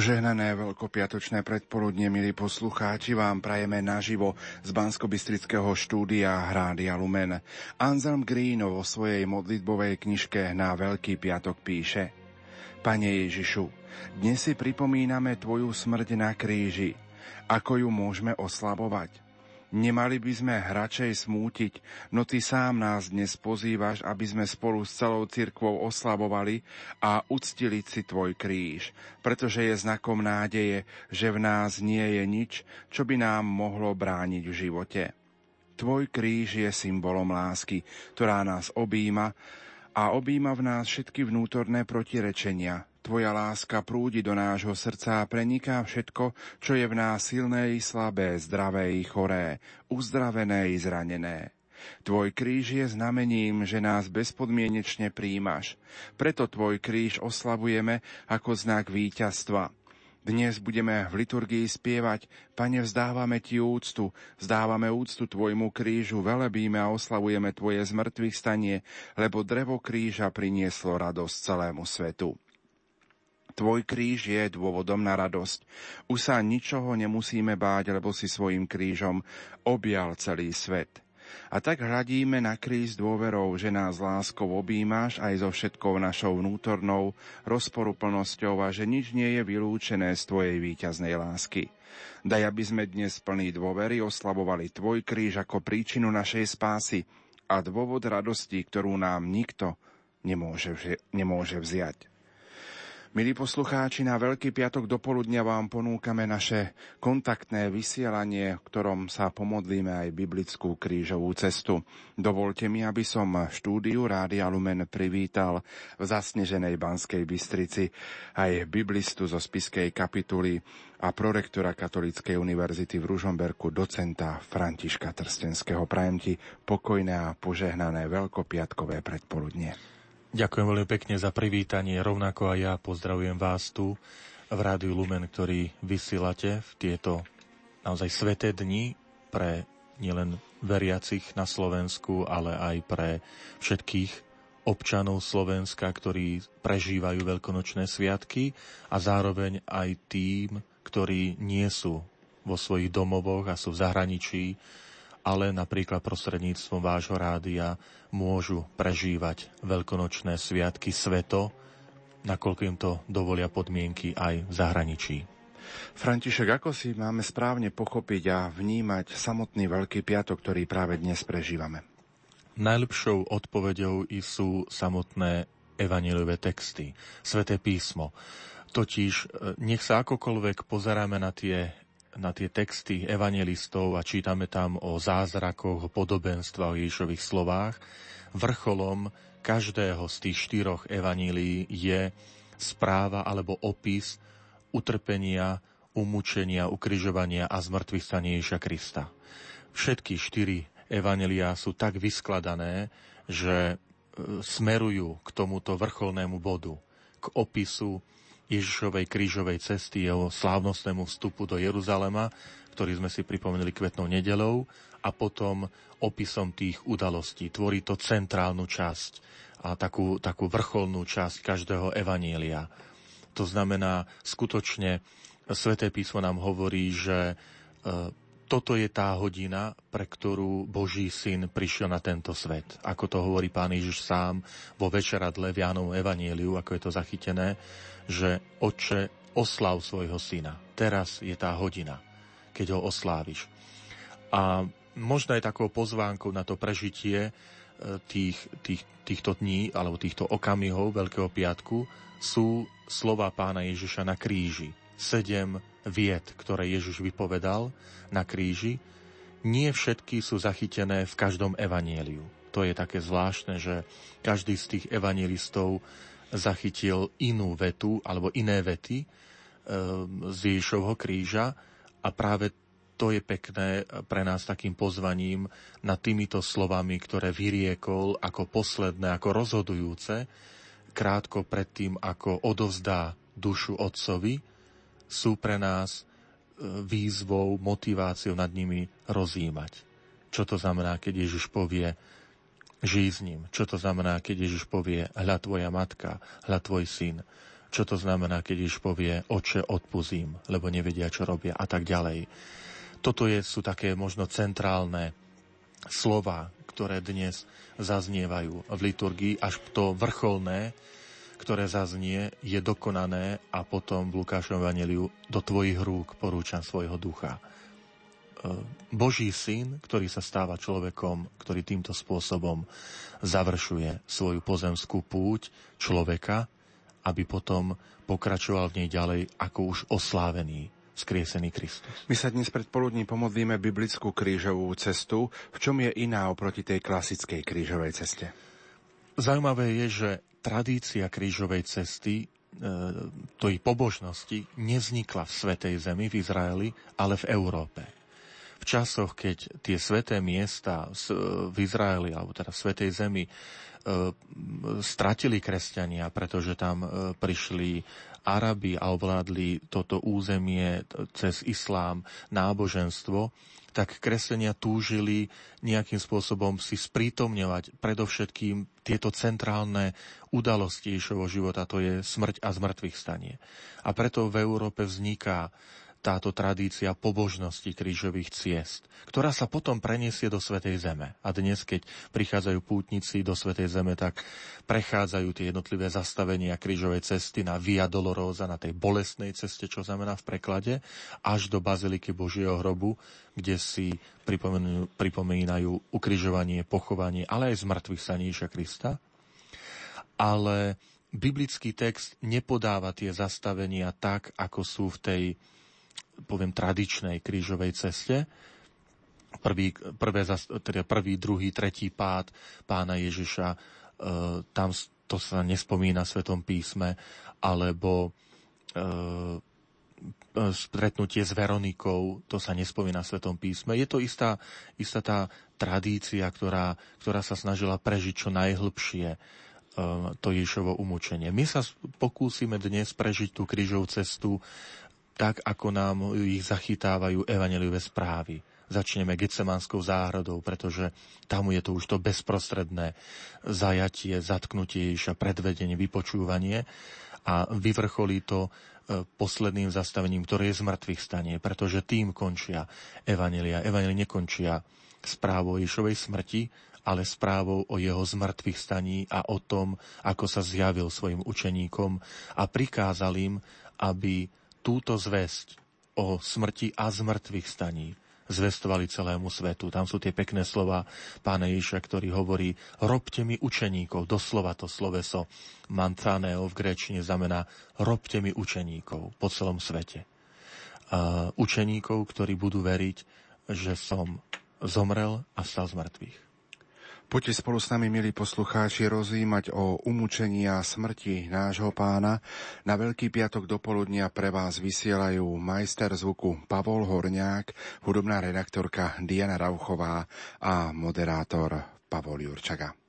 Požehnané veľkopiatočné predpoludne, milí poslucháči, vám prajeme naživo z bansko štúdia Hrádia Lumen. Anselm Green vo svojej modlitbovej knižke na Veľký piatok píše Pane Ježišu, dnes si pripomíname Tvoju smrť na kríži. Ako ju môžeme oslabovať? Nemali by sme hračej smútiť, no ty sám nás dnes pozývaš, aby sme spolu s celou cirkvou oslabovali a uctili si tvoj kríž, pretože je znakom nádeje, že v nás nie je nič, čo by nám mohlo brániť v živote. Tvoj kríž je symbolom lásky, ktorá nás objíma a objíma v nás všetky vnútorné protirečenia, Tvoja láska prúdi do nášho srdca a preniká všetko, čo je v nás silné i slabé, zdravé i choré, uzdravené i zranené. Tvoj kríž je znamením, že nás bezpodmienečne príjmaš. Preto tvoj kríž oslavujeme ako znak víťazstva. Dnes budeme v liturgii spievať, Pane, vzdávame Ti úctu, vzdávame úctu Tvojmu krížu, velebíme a oslavujeme Tvoje zmrtvých stanie, lebo drevo kríža prinieslo radosť celému svetu. Tvoj kríž je dôvodom na radosť. Už sa ničoho nemusíme báť, lebo si svojim krížom objal celý svet. A tak hľadíme na kríž dôverou, že nás láskou objímaš aj so všetkou našou vnútornou rozporuplnosťou a že nič nie je vylúčené z Tvojej víťaznej lásky. Daj, aby sme dnes plní dôvery oslavovali Tvoj kríž ako príčinu našej spásy a dôvod radosti, ktorú nám nikto nemôže, nemôže vziať. Milí poslucháči, na Veľký piatok do poludnia vám ponúkame naše kontaktné vysielanie, v ktorom sa pomodlíme aj biblickú krížovú cestu. Dovolte mi, aby som štúdiu Rádia Lumen privítal v zasneženej Banskej Bystrici aj biblistu zo Spiskej kapituly a prorektora Katolíckej univerzity v Ružomberku, docenta Františka Trstenského. Prajem ti pokojné a požehnané veľkopiatkové predpoludnie. Ďakujem veľmi pekne za privítanie, rovnako aj ja pozdravujem vás tu v Rádiu Lumen, ktorý vysielate v tieto naozaj sveté dni pre nielen veriacich na Slovensku, ale aj pre všetkých občanov Slovenska, ktorí prežívajú veľkonočné sviatky a zároveň aj tým, ktorí nie sú vo svojich domovoch a sú v zahraničí, ale napríklad prostredníctvom vášho rádia môžu prežívať veľkonočné sviatky sveto, nakoľko im to dovolia podmienky aj v zahraničí. František, ako si máme správne pochopiť a vnímať samotný Veľký piatok, ktorý práve dnes prežívame? Najlepšou odpoveďou sú samotné evaneliové texty, sveté písmo. Totiž e, nech sa akokoľvek pozeráme na tie na tie texty evangelistov a čítame tam o zázrakoch, o podobenstvách, o Ježišových slovách, vrcholom každého z tých štyroch evanílií je správa alebo opis utrpenia, umúčenia, ukryžovania a zmrtvých stania Krista. Všetky štyri evanelia sú tak vyskladané, že e, smerujú k tomuto vrcholnému bodu, k opisu Ježišovej krížovej cesty, jeho slávnostnému vstupu do Jeruzalema, ktorý sme si pripomenuli kvetnou nedelou, a potom opisom tých udalostí. Tvorí to centrálnu časť a takú, takú vrcholnú časť každého evanielia. To znamená, skutočne Sveté písmo nám hovorí, že e, toto je tá hodina, pre ktorú Boží syn prišiel na tento svet. Ako to hovorí pán Ježiš sám vo večeradle v Jánovom Evanieliu, ako je to zachytené, že oče, oslav svojho syna. Teraz je tá hodina, keď ho osláviš. A možno je takou pozvánkou na to prežitie e, tých, tých, týchto dní alebo týchto okamihov Veľkého piatku sú slova pána Ježiša na kríži. Sedem vied, ktoré Ježiš vypovedal na kríži, nie všetky sú zachytené v každom evanieliu. To je také zvláštne, že každý z tých evangelistov zachytil inú vetu alebo iné vety e, z Ježišovho kríža a práve to je pekné pre nás takým pozvaním na týmito slovami, ktoré vyriekol ako posledné, ako rozhodujúce, krátko predtým, ako odovzdá dušu otcovi, sú pre nás e, výzvou, motiváciou nad nimi rozímať. Čo to znamená, keď Ježiš povie, žij s ním. Čo to znamená, keď Ježiš povie, hľa tvoja matka, hľa tvoj syn. Čo to znamená, keď Ježiš povie, oče, odpuzím, lebo nevedia, čo robia a tak ďalej. Toto je, sú také možno centrálne slova, ktoré dnes zaznievajú v liturgii, až to vrcholné, ktoré zaznie, je dokonané a potom v Lukášovom Evangeliu do tvojich rúk porúčam svojho ducha. E, Boží syn, ktorý sa stáva človekom, ktorý týmto spôsobom završuje svoju pozemskú púť človeka, aby potom pokračoval v nej ďalej ako už oslávený, skriesený Kristus. My sa dnes predpoludní pomodlíme biblickú krížovú cestu. V čom je iná oproti tej klasickej krížovej ceste? Zaujímavé je, že tradícia krížovej cesty, e, tej pobožnosti, nevznikla v Svetej Zemi, v Izraeli, ale v Európe. V časoch, keď tie sveté miesta v Izraeli, alebo teda v Svetej Zemi, e, stratili kresťania, pretože tam e, prišli Arabi a ovládli toto územie cez islám, náboženstvo, tak kresenia túžili nejakým spôsobom si sprítomňovať predovšetkým tieto centrálne udalosti Ježovho života, to je smrť a zmrtvých stanie. A preto v Európe vzniká táto tradícia pobožnosti krížových ciest, ktorá sa potom preniesie do Svetej Zeme. A dnes, keď prichádzajú pútnici do Svetej Zeme, tak prechádzajú tie jednotlivé zastavenia krížovej cesty na Via Dolorosa, na tej bolestnej ceste, čo znamená v preklade, až do Baziliky Božieho hrobu, kde si pripomínajú ukrižovanie, pochovanie, ale aj zmrtvých staníša Krista. Ale biblický text nepodáva tie zastavenia tak, ako sú v tej poviem, tradičnej krížovej ceste. Prvý, prvé, teda prvý, druhý, tretí pád pána Ježiša, e, tam to sa nespomína v Svetom písme, alebo e, stretnutie s Veronikou, to sa nespomína v Svetom písme. Je to istá, istá tá tradícia, ktorá, ktorá sa snažila prežiť čo najhlbšie e, to Ježovo umúčenie. My sa pokúsime dnes prežiť tú krížovú cestu tak ako nám ich zachytávajú evaneliové správy. Začneme Getsemanskou záhradou, pretože tam je to už to bezprostredné zajatie, zatknutie a predvedenie, vypočúvanie a vyvrcholí to e, posledným zastavením, ktoré je z mŕtvych stanie, pretože tým končia Evanelia. Evanelia nekončia správou Ježovej smrti, ale správou o jeho zmrtvých staní a o tom, ako sa zjavil svojim učeníkom a prikázal im, aby túto zväzť o smrti a zmrtvých staní zvestovali celému svetu. Tam sú tie pekné slova pána Ježiša, ktorý hovorí robte mi učeníkov. Doslova to sloveso mantraneo v gréčine znamená robte mi učeníkov po celom svete. Uh, učeníkov, ktorí budú veriť, že som zomrel a stal z mŕtvych. Poďte spolu s nami, milí poslucháči, rozímať o umúčení a smrti nášho pána. Na Veľký piatok do poludnia pre vás vysielajú majster zvuku Pavol Horňák, hudobná redaktorka Diana Rauchová a moderátor Pavol Jurčaga.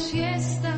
siesta.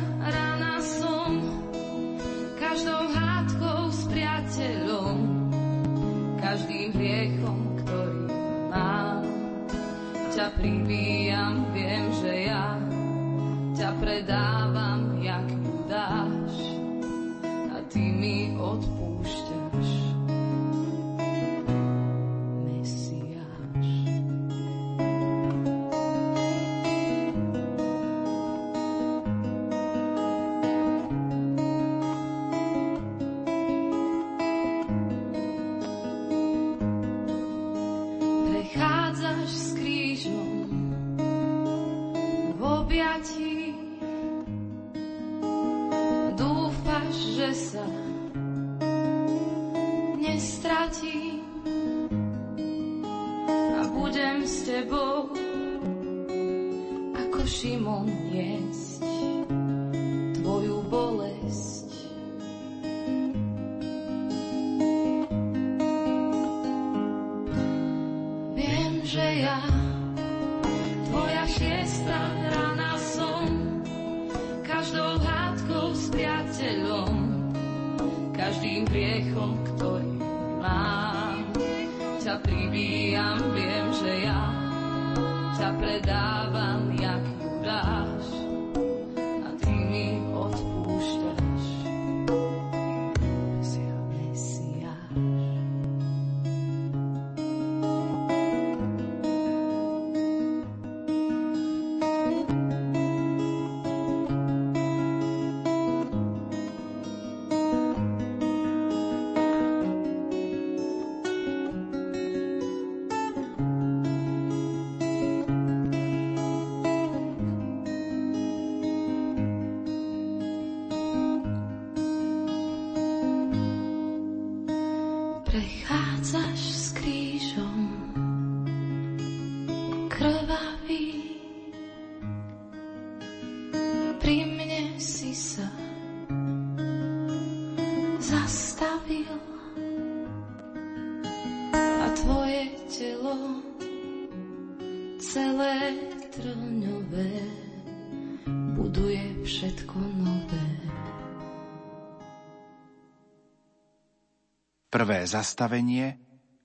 Prvé zastavenie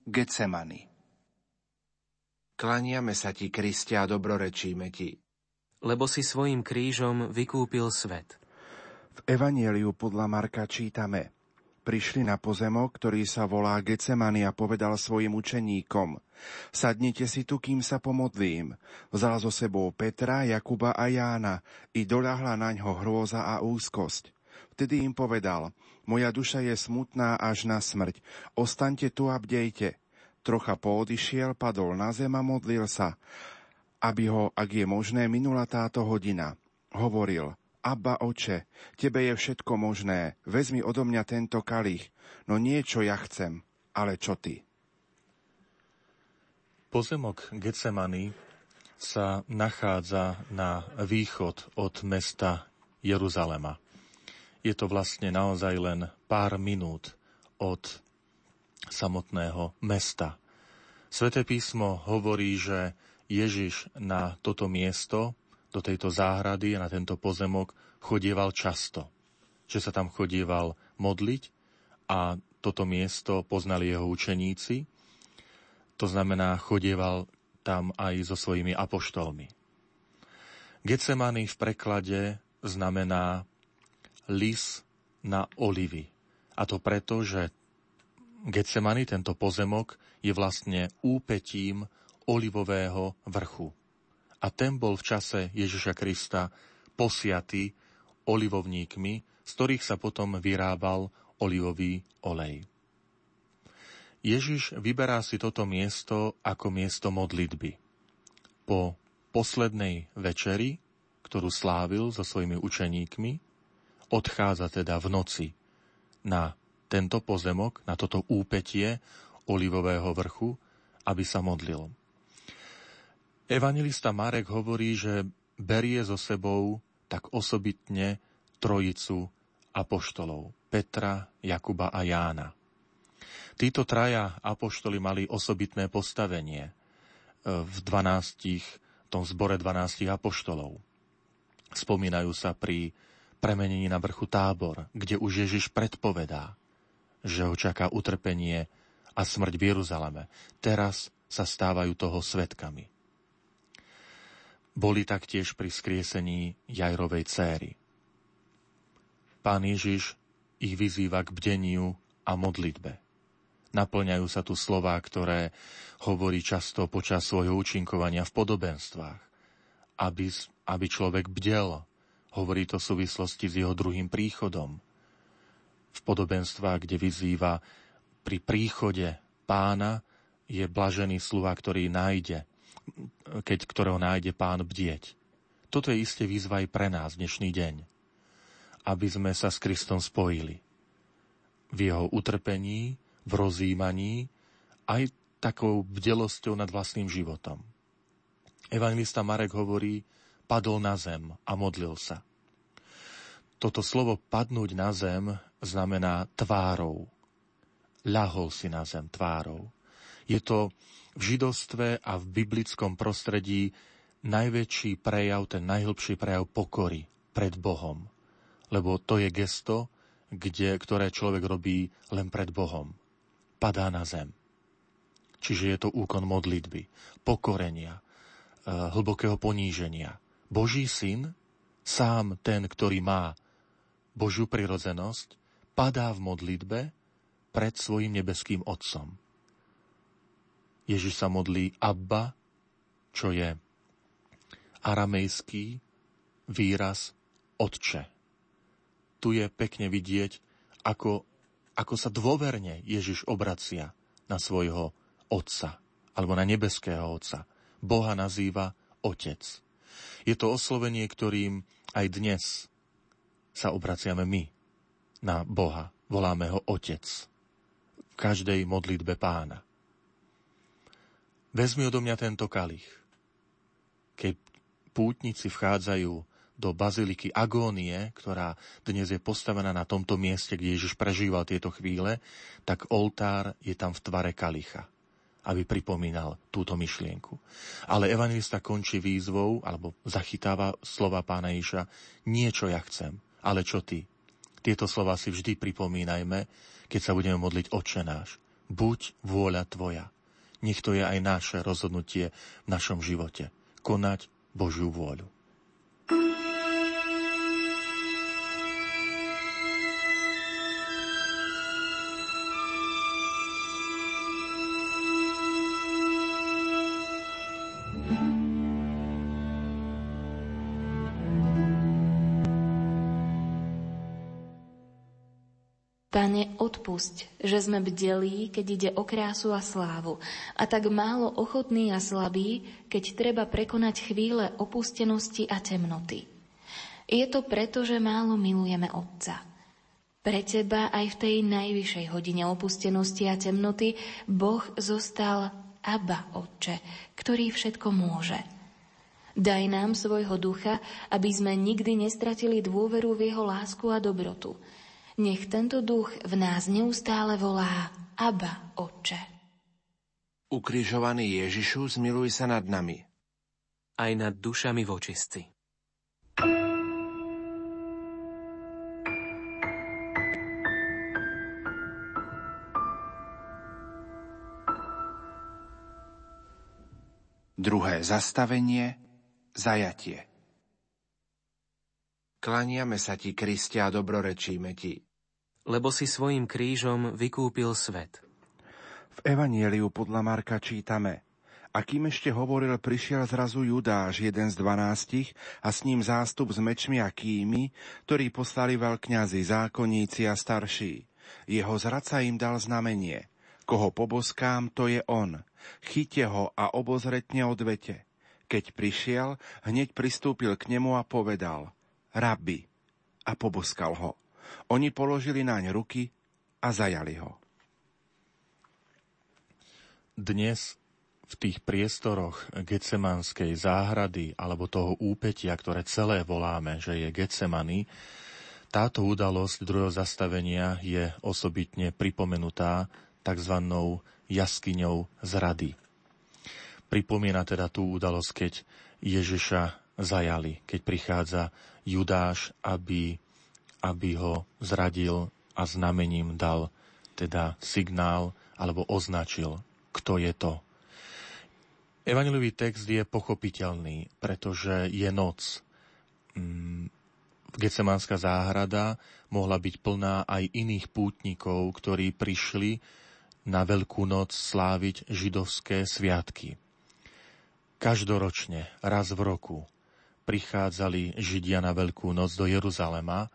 Getsemany. Klaniame sa ti, Kriste, a dobrorečíme ti. Lebo si svojim krížom vykúpil svet. V Evanieliu podľa Marka čítame Prišli na pozemok, ktorý sa volá Getsemany a povedal svojim učeníkom Sadnite si tu, kým sa pomodlím. Vzal so sebou Petra, Jakuba a Jána i doľahla na ňo hrôza a úzkosť. Vtedy im povedal, moja duša je smutná až na smrť, ostaňte tu a bdejte. Trocha poodišiel, padol na zem a modlil sa, aby ho, ak je možné, minula táto hodina. Hovoril, Abba oče, tebe je všetko možné, vezmi odo mňa tento kalich, no nie čo ja chcem, ale čo ty. Pozemok Getsemany sa nachádza na východ od mesta Jeruzalema je to vlastne naozaj len pár minút od samotného mesta. Sveté písmo hovorí, že Ježiš na toto miesto, do tejto záhrady a na tento pozemok chodieval často. Že sa tam chodieval modliť a toto miesto poznali jeho učeníci. To znamená, chodieval tam aj so svojimi apoštolmi. Getsemany v preklade znamená lis na olivy. A to preto, že Getsemany, tento pozemok, je vlastne úpetím olivového vrchu. A ten bol v čase Ježiša Krista posiatý olivovníkmi, z ktorých sa potom vyrábal olivový olej. Ježiš vyberá si toto miesto ako miesto modlitby. Po poslednej večeri, ktorú slávil so svojimi učeníkmi, odchádza teda v noci na tento pozemok, na toto úpetie olivového vrchu, aby sa modlil. Evangelista Marek hovorí, že berie so sebou tak osobitne trojicu apoštolov Petra, Jakuba a Jána. Títo traja apoštoli mali osobitné postavenie e, v 12, v tom zbore 12 apoštolov. Spomínajú sa pri premenení na vrchu tábor, kde už Ježiš predpovedá, že ho čaká utrpenie a smrť v Jeruzaleme. Teraz sa stávajú toho svetkami. Boli taktiež pri skriesení Jajrovej céry. Pán Ježiš ich vyzýva k bdeniu a modlitbe. Naplňajú sa tu slová, ktoré hovorí často počas svojho účinkovania v podobenstvách. Aby, aby človek bdel, hovorí to v súvislosti s jeho druhým príchodom. V podobenstvách, kde vyzýva pri príchode pána je blažený sluha, ktorý nájde, keď ktorého nájde pán bdieť. Toto je isté výzva aj pre nás dnešný deň. Aby sme sa s Kristom spojili. V jeho utrpení, v rozjímaní, aj takou bdelosťou nad vlastným životom. Evangelista Marek hovorí, padol na zem a modlil sa. Toto slovo padnúť na zem znamená tvárou. Ľahol si na zem tvárou. Je to v židovstve a v biblickom prostredí najväčší prejav, ten najhlbší prejav pokory pred Bohom. Lebo to je gesto, kde, ktoré človek robí len pred Bohom padá na zem. Čiže je to úkon modlitby, pokorenia, eh, hlbokého poníženia. Boží syn, sám ten, ktorý má Božiu prirodzenosť, padá v modlitbe pred svojim nebeským Otcom. Ježiš sa modlí Abba, čo je aramejský výraz Otče. Tu je pekne vidieť, ako ako sa dôverne Ježiš obracia na svojho Otca, alebo na nebeského Otca. Boha nazýva Otec. Je to oslovenie, ktorým aj dnes sa obraciame my na Boha. Voláme ho Otec. V každej modlitbe pána. Vezmi odo mňa tento kalich. Keď pútnici vchádzajú do baziliky Agónie, ktorá dnes je postavená na tomto mieste, kde Ježiš prežíval tieto chvíle, tak oltár je tam v tvare kalicha, aby pripomínal túto myšlienku. Ale evangelista končí výzvou, alebo zachytáva slova pána Ježiša, niečo ja chcem, ale čo ty? Tieto slova si vždy pripomínajme, keď sa budeme modliť Otče náš. Buď vôľa tvoja. Nech to je aj naše rozhodnutie v našom živote. Konať Božiu vôľu. Odpusť, že sme bdelí, keď ide o krásu a slávu, a tak málo ochotní a slabí, keď treba prekonať chvíle opustenosti a temnoty. Je to preto, že málo milujeme Otca. Pre Teba aj v tej najvyššej hodine opustenosti a temnoty Boh zostal Abba, Otče, ktorý všetko môže. Daj nám svojho ducha, aby sme nikdy nestratili dôveru v Jeho lásku a dobrotu – nech tento duch v nás neustále volá Abba, Otče. Ukrižovaný Ježišu, zmiluj sa nad nami. Aj nad dušami vočistci. Druhé zastavenie, zajatie. Klaniame sa ti, Kriste, a dobrorečíme ti. Lebo si svojim krížom vykúpil svet. V Evanieliu podľa Marka čítame a kým ešte hovoril, prišiel zrazu Judáš, jeden z dvanástich, a s ním zástup s mečmi a kými, ktorí poslali veľkňazi, zákonníci a starší. Jeho zradca im dal znamenie. Koho poboskám, to je on. Chyte ho a obozretne odvete. Keď prišiel, hneď pristúpil k nemu a povedal, Rabbi, a poboskal ho. Oni položili naň ruky a zajali ho. Dnes v tých priestoroch Getsemanskej záhrady alebo toho úpetia, ktoré celé voláme, že je Getsemany, táto udalosť druhého zastavenia je osobitne pripomenutá tzv. jaskyňou zrady. Pripomína teda tú udalosť, keď Ježiša zajali, keď prichádza Judáš, aby, aby ho zradil a znamením dal teda signál alebo označil, kto je to. Evangelový text je pochopiteľný, pretože je noc. Mm, Gecemánska záhrada mohla byť plná aj iných pútnikov, ktorí prišli na Veľkú noc sláviť židovské sviatky. Každoročne, raz v roku, prichádzali Židia na Veľkú noc do Jeruzalema,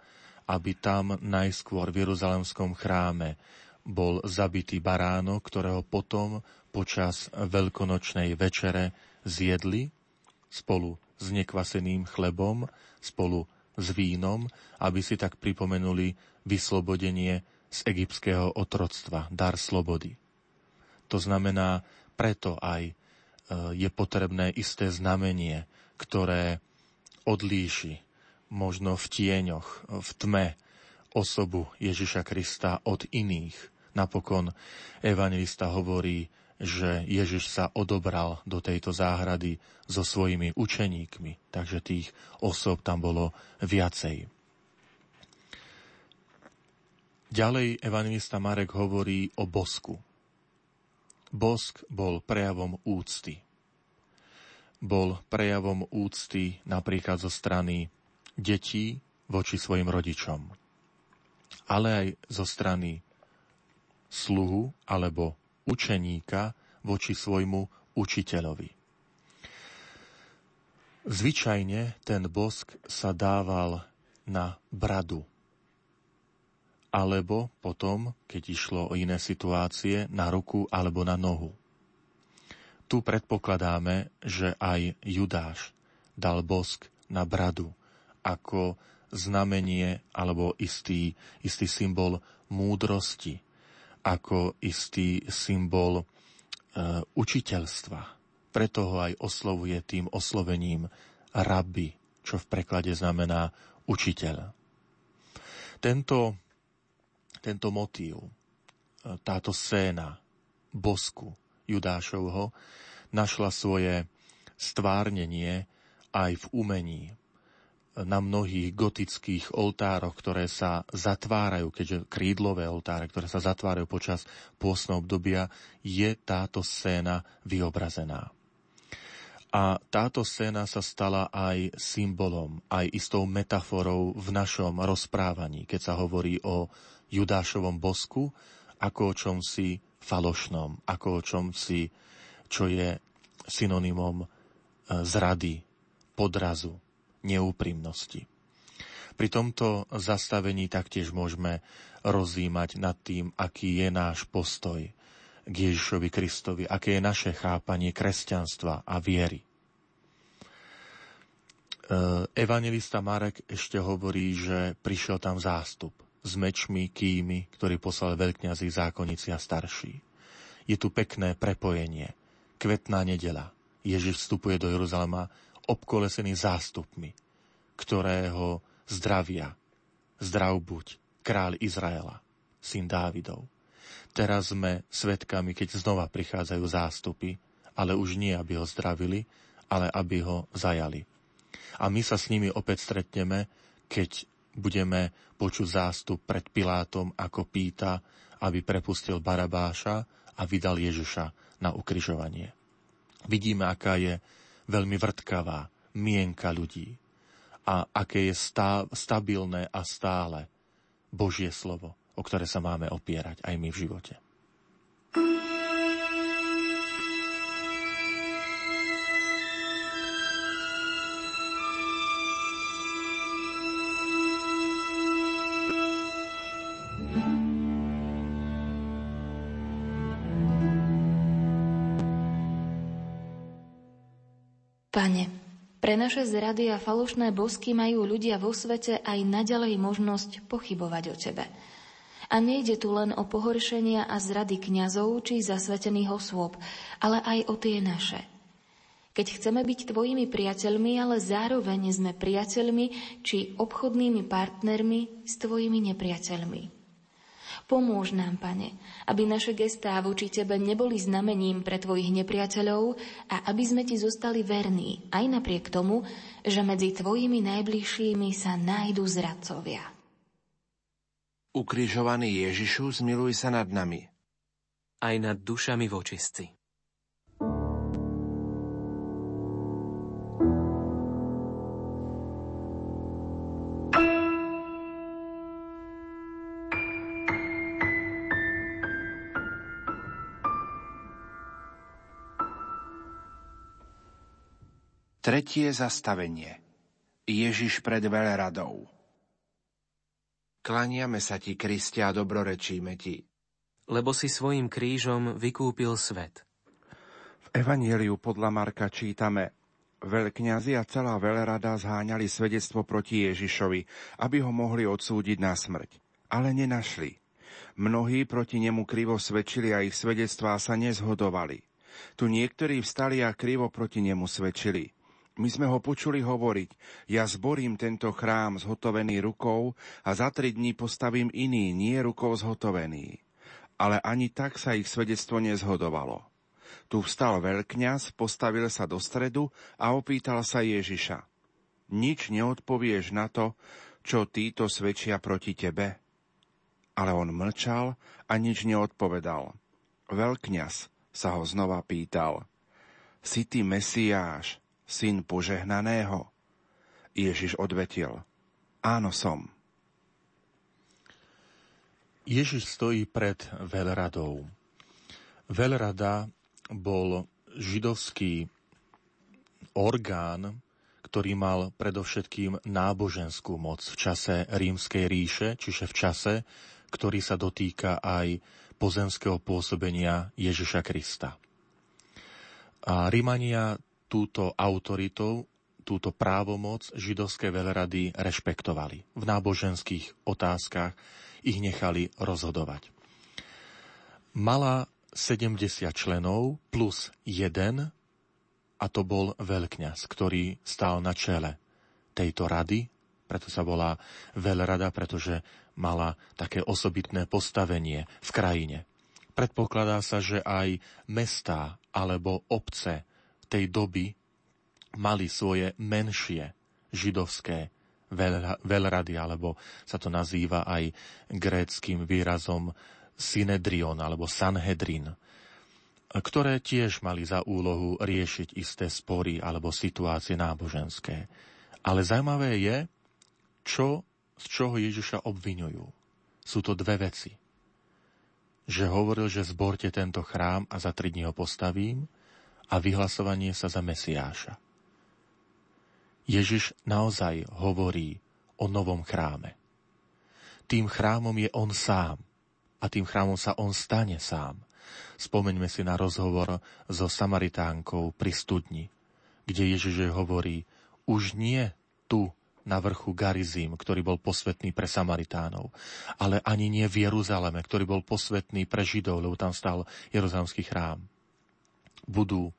aby tam najskôr v Jeruzalemskom chráme bol zabitý baránok, ktorého potom počas veľkonočnej večere zjedli spolu s nekvaseným chlebom, spolu s vínom, aby si tak pripomenuli vyslobodenie z egyptského otroctva, dar slobody. To znamená, preto aj E, je potrebné isté znamenie, ktoré odlíši možno v tieňoch, v tme osobu Ježiša Krista od iných. Napokon evangelista hovorí, že Ježiš sa odobral do tejto záhrady so svojimi učeníkmi, takže tých osob tam bolo viacej. Ďalej evangelista Marek hovorí o bosku. Bosk bol prejavom úcty. Bol prejavom úcty napríklad zo strany detí voči svojim rodičom, ale aj zo strany sluhu alebo učeníka voči svojmu učiteľovi. Zvyčajne ten bosk sa dával na bradu alebo potom, keď išlo o iné situácie, na ruku alebo na nohu. Tu predpokladáme, že aj Judáš dal bosk na bradu ako znamenie alebo istý, istý symbol múdrosti, ako istý symbol e, učiteľstva. Preto ho aj oslovuje tým oslovením rabbi, čo v preklade znamená učiteľ. Tento tento motív, e, táto scéna bosku Judášovho našla svoje stvárnenie aj v umení na mnohých gotických oltároch, ktoré sa zatvárajú, keďže krídlové oltáre, ktoré sa zatvárajú počas pôstneho obdobia, je táto scéna vyobrazená. A táto scéna sa stala aj symbolom, aj istou metaforou v našom rozprávaní, keď sa hovorí o Judášovom bosku, ako o čom si falošnom, ako o čom si, čo je synonymom e, zrady, podrazu, neúprimnosti. Pri tomto zastavení taktiež môžeme rozímať nad tým, aký je náš postoj k Ježišovi Kristovi, aké je naše chápanie kresťanstva a viery. E, evangelista Marek ešte hovorí, že prišiel tam zástup s mečmi, kými, ktorí poslali veľkňazi, zákonníci a starší. Je tu pekné prepojenie. Kvetná nedela. Ježiš vstupuje do Jeruzalema obkolesený zástupmi, ktorého zdravia. Zdrav buď, kráľ Izraela, syn Dávidov. Teraz sme svetkami, keď znova prichádzajú zástupy, ale už nie, aby ho zdravili, ale aby ho zajali. A my sa s nimi opäť stretneme, keď budeme počuť zástup pred Pilátom, ako pýta, aby prepustil Barabáša a vydal Ježiša na ukryžovanie. Vidíme, aká je veľmi vrtkavá mienka ľudí. a aké je stá, stabilné a stále Božie slovo, o ktoré sa máme opierať aj my v živote. Pane, pre naše zrady a falošné bosky majú ľudia vo svete aj naďalej možnosť pochybovať o Tebe. A nejde tu len o pohoršenia a zrady kňazov či zasvetených osôb, ale aj o tie naše. Keď chceme byť Tvojimi priateľmi, ale zároveň sme priateľmi či obchodnými partnermi s Tvojimi nepriateľmi. Pomôž nám, Pane, aby naše gestá voči Tebe neboli znamením pre Tvojich nepriateľov a aby sme Ti zostali verní, aj napriek tomu, že medzi Tvojimi najbližšími sa nájdu zradcovia. Ukrižovaný Ježišu, zmiluj sa nad nami. Aj nad dušami vočistci. Tretie zastavenie. Ježiš pred veľradou. Klaniame sa ti, Kristia, a dobrorečíme ti. Lebo si svojim krížom vykúpil svet. V Evanieliu podľa Marka čítame Veľkňazi a celá veľrada zháňali svedectvo proti Ježišovi, aby ho mohli odsúdiť na smrť. Ale nenašli. Mnohí proti nemu krivo svedčili a ich svedectvá sa nezhodovali. Tu niektorí vstali a krivo proti nemu svedčili. My sme ho počuli hovoriť, ja zborím tento chrám zhotovený rukou a za tri dní postavím iný, nie rukou zhotovený. Ale ani tak sa ich svedectvo nezhodovalo. Tu vstal veľkňaz, postavil sa do stredu a opýtal sa Ježiša. Nič neodpovieš na to, čo títo svedčia proti tebe? Ale on mlčal a nič neodpovedal. Veľkňaz sa ho znova pýtal. Si ty Mesiáš, syn požehnaného? Ježiš odvetil, áno som. Ježiš stojí pred veľradou. Veľrada bol židovský orgán, ktorý mal predovšetkým náboženskú moc v čase rímskej ríše, čiže v čase, ktorý sa dotýka aj pozemského pôsobenia Ježiša Krista. A Rímania túto autoritou, túto právomoc židovské veľrady rešpektovali. V náboženských otázkach ich nechali rozhodovať. Mala 70 členov plus jeden a to bol veľkňaz, ktorý stál na čele tejto rady, preto sa volá veľrada, pretože mala také osobitné postavenie v krajine. Predpokladá sa, že aj mestá alebo obce tej doby mali svoje menšie židovské veľrady, alebo sa to nazýva aj gréckým výrazom synedrion alebo sanhedrin, ktoré tiež mali za úlohu riešiť isté spory alebo situácie náboženské. Ale zaujímavé je, čo, z čoho Ježiša obvinujú. Sú to dve veci. Že hovoril, že zborte tento chrám a za tri dní ho postavím – a vyhlasovanie sa za Mesiáša. Ježiš naozaj hovorí o novom chráme. Tým chrámom je on sám a tým chrámom sa on stane sám. Spomeňme si na rozhovor so Samaritánkou pri studni, kde Ježiš hovorí, už nie tu na vrchu Garizim, ktorý bol posvetný pre Samaritánov, ale ani nie v Jeruzaleme, ktorý bol posvetný pre Židov, lebo tam stal Jeruzalemský chrám budú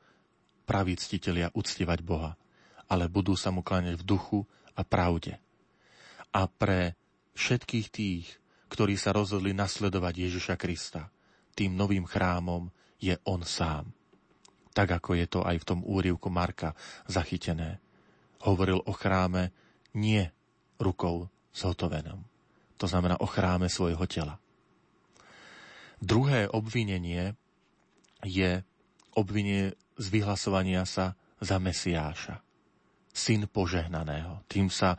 praví ctitelia uctievať Boha, ale budú sa mu kláňať v duchu a pravde. A pre všetkých tých, ktorí sa rozhodli nasledovať Ježiša Krista, tým novým chrámom je On sám. Tak ako je to aj v tom úrivku Marka zachytené. Hovoril o chráme nie rukou zhotovenom. To znamená o chráme svojho tela. Druhé obvinenie je obvinie z vyhlasovania sa za Mesiáša. syn požehnaného. Tým sa e,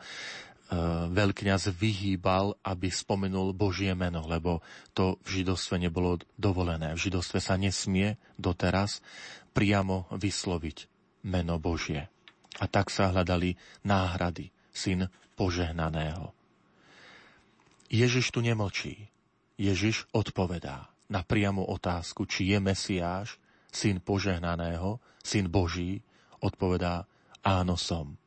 veľkňaz vyhýbal, aby spomenul Božie meno, lebo to v židovstve nebolo dovolené. V židovstve sa nesmie doteraz priamo vysloviť meno Božie. A tak sa hľadali náhrady, syn požehnaného. Ježiš tu nemlčí. Ježiš odpovedá na priamu otázku, či je Mesiáš, syn požehnaného, syn Boží, odpovedá áno som.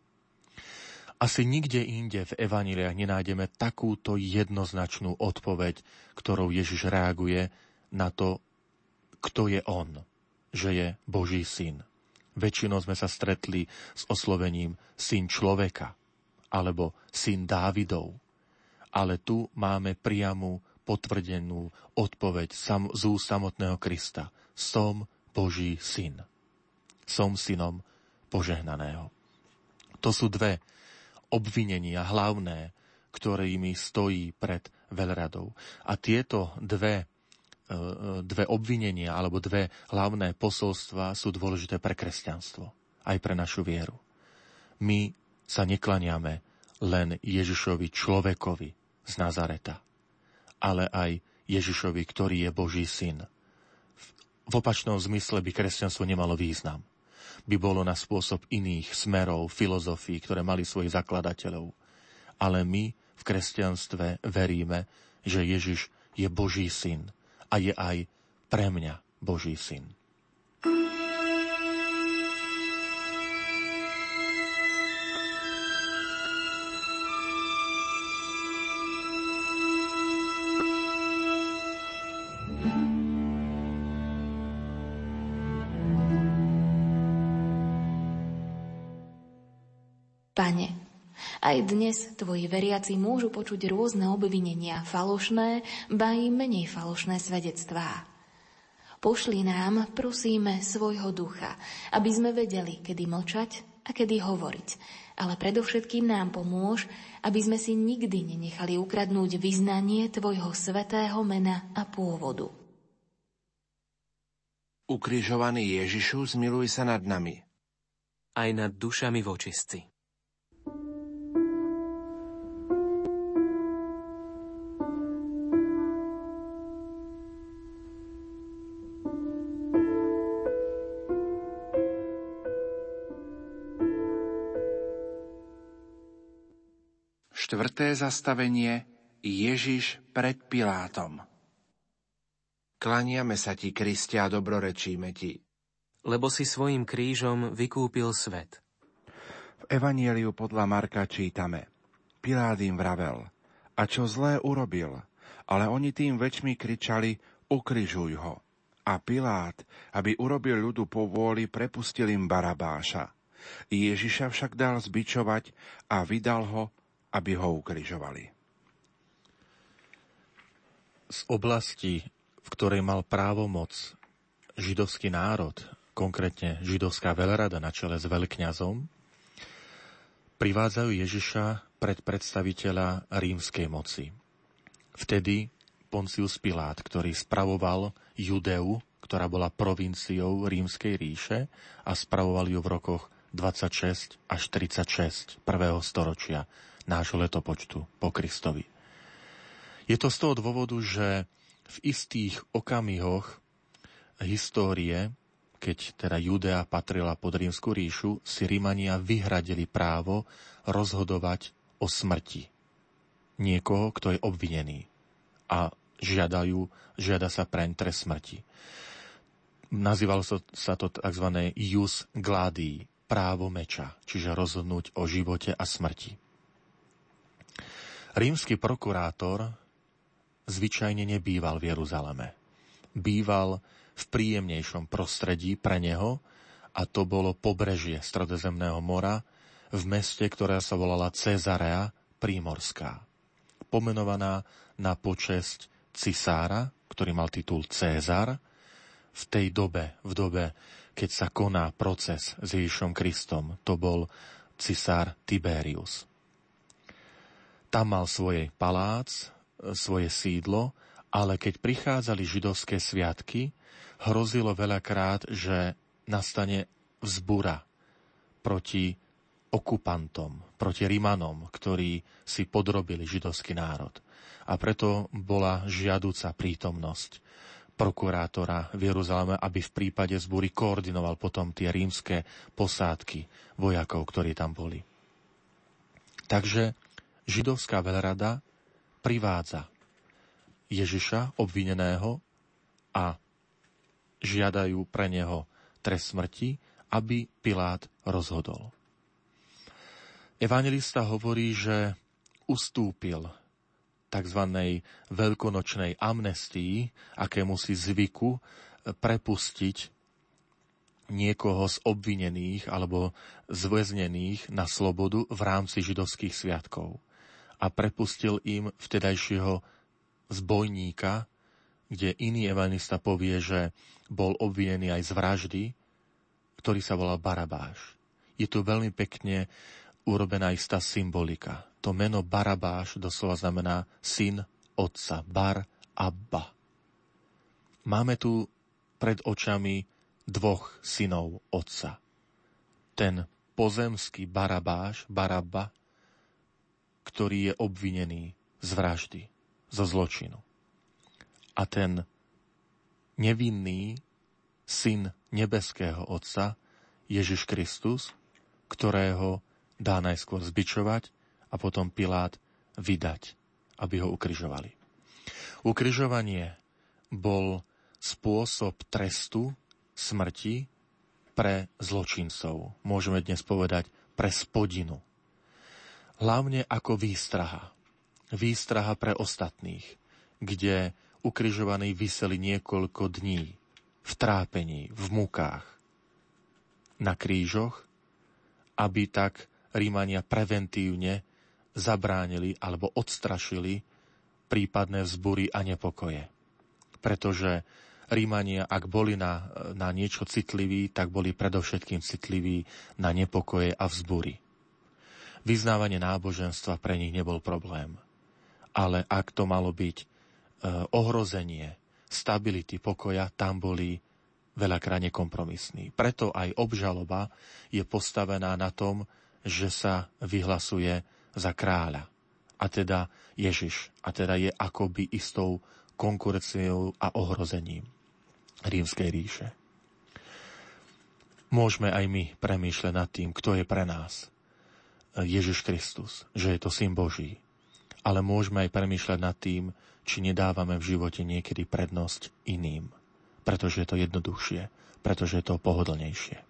Asi nikde inde v evaniliách nenájdeme takúto jednoznačnú odpoveď, ktorou Ježiš reaguje na to, kto je On, že je Boží syn. Väčšinou sme sa stretli s oslovením syn človeka alebo syn Dávidov. Ale tu máme priamu potvrdenú odpoveď z samotného Krista. Som Boží syn. Som synom požehnaného. To sú dve obvinenia hlavné, ktorými stojí pred veľradou. A tieto dve, e, dve obvinenia alebo dve hlavné posolstva sú dôležité pre kresťanstvo, aj pre našu vieru. My sa neklaniame len Ježišovi človekovi z Nazareta, ale aj Ježišovi, ktorý je Boží syn. V opačnom zmysle by kresťanstvo nemalo význam by bolo na spôsob iných smerov, filozofií, ktoré mali svojich zakladateľov. Ale my v kresťanstve veríme, že Ježiš je Boží syn a je aj pre mňa Boží syn. Pane, aj dnes tvoji veriaci môžu počuť rôzne obvinenia, falošné, ba i menej falošné svedectvá. Pošli nám, prosíme, svojho ducha, aby sme vedeli, kedy mlčať a kedy hovoriť. Ale predovšetkým nám pomôž, aby sme si nikdy nenechali ukradnúť vyznanie Tvojho svetého mena a pôvodu. Ukrižovaný Ježišu, zmiluj sa nad nami. Aj nad dušami vočistci. Štvrté zastavenie Ježiš pred Pilátom. Klaniame sa ti, Kristia, a dobrorečíme ti. Lebo si svojim krížom vykúpil svet. V Evanieliu podľa Marka čítame. Pilát im vravel, a čo zlé urobil, ale oni tým väčšmi kričali, ukrižuj ho. A Pilát, aby urobil ľudu povôli, prepustil im Barabáša. Ježiša však dal zbičovať a vydal ho aby ho ukrižovali. Z oblasti, v ktorej mal právomoc židovský národ, konkrétne židovská veľrada na čele s veľkňazom, privádzajú Ježiša pred predstaviteľa rímskej moci. Vtedy Poncius Pilát, ktorý spravoval Judeu, ktorá bola provinciou rímskej ríše a spravoval ju v rokoch 26 až 36 prvého storočia nášho letopočtu po Kristovi. Je to z toho dôvodu, že v istých okamihoch histórie, keď teda Judea patrila pod rímsku ríšu, si Rímania vyhradili právo rozhodovať o smrti niekoho, kto je obvinený a žiadajú, žiada sa preň trest smrti. Nazývalo sa to tzv. jus gladii, právo meča, čiže rozhodnúť o živote a smrti. Rímsky prokurátor zvyčajne nebýval v Jeruzaleme. Býval v príjemnejšom prostredí pre neho a to bolo pobrežie Stredozemného mora v meste, ktoré sa volala Cezarea Prímorská. Pomenovaná na počesť cisára, ktorý mal titul Cézar, v tej dobe, v dobe, keď sa koná proces s Ježišom Kristom, to bol cisár Tiberius. Tam mal svoje palác, svoje sídlo, ale keď prichádzali židovské sviatky, hrozilo veľakrát, že nastane vzbura proti okupantom, proti Rimanom, ktorí si podrobili židovský národ. A preto bola žiaduca prítomnosť prokurátora v Jeruzaleme, aby v prípade zbúry koordinoval potom tie rímske posádky vojakov, ktorí tam boli. Takže židovská veľrada privádza Ježiša obvineného a žiadajú pre neho trest smrti, aby Pilát rozhodol. Evangelista hovorí, že ustúpil tzv. veľkonočnej amnestii, akému si zvyku prepustiť niekoho z obvinených alebo zväznených na slobodu v rámci židovských sviatkov. A prepustil im vtedajšieho zbojníka, kde iný evangelista povie, že bol obvinený aj z vraždy, ktorý sa volal Barabáš. Je tu veľmi pekne urobená istá symbolika. To meno Barabáš doslova znamená syn otca, Bar Abba. Máme tu pred očami dvoch synov otca. Ten pozemský Barabáš, Barabba, ktorý je obvinený z vraždy, zo zločinu. A ten nevinný syn nebeského Otca, Ježiš Kristus, ktorého dá najskôr zbičovať a potom Pilát vydať, aby ho ukrižovali. Ukrižovanie bol spôsob trestu smrti pre zločincov. Môžeme dnes povedať pre spodinu. Hlavne ako výstraha. Výstraha pre ostatných, kde ukrižovaní vyseli niekoľko dní v trápení, v mukách, na krížoch, aby tak Rímania preventívne zabránili alebo odstrašili prípadné vzbury a nepokoje. Pretože Rímania, ak boli na, na niečo citliví, tak boli predovšetkým citliví na nepokoje a vzbury. Vyznávanie náboženstva pre nich nebol problém. Ale ak to malo byť e, ohrozenie stability pokoja, tam boli veľakrát nekompromisní. Preto aj obžaloba je postavená na tom, že sa vyhlasuje za kráľa. A teda Ježiš. A teda je akoby istou konkurenciou a ohrozením rímskej ríše. Môžeme aj my premýšľať nad tým, kto je pre nás Ježiš Kristus, že je to syn Boží. Ale môžeme aj premýšľať nad tým, či nedávame v živote niekedy prednosť iným, pretože je to jednoduchšie, pretože je to pohodlnejšie.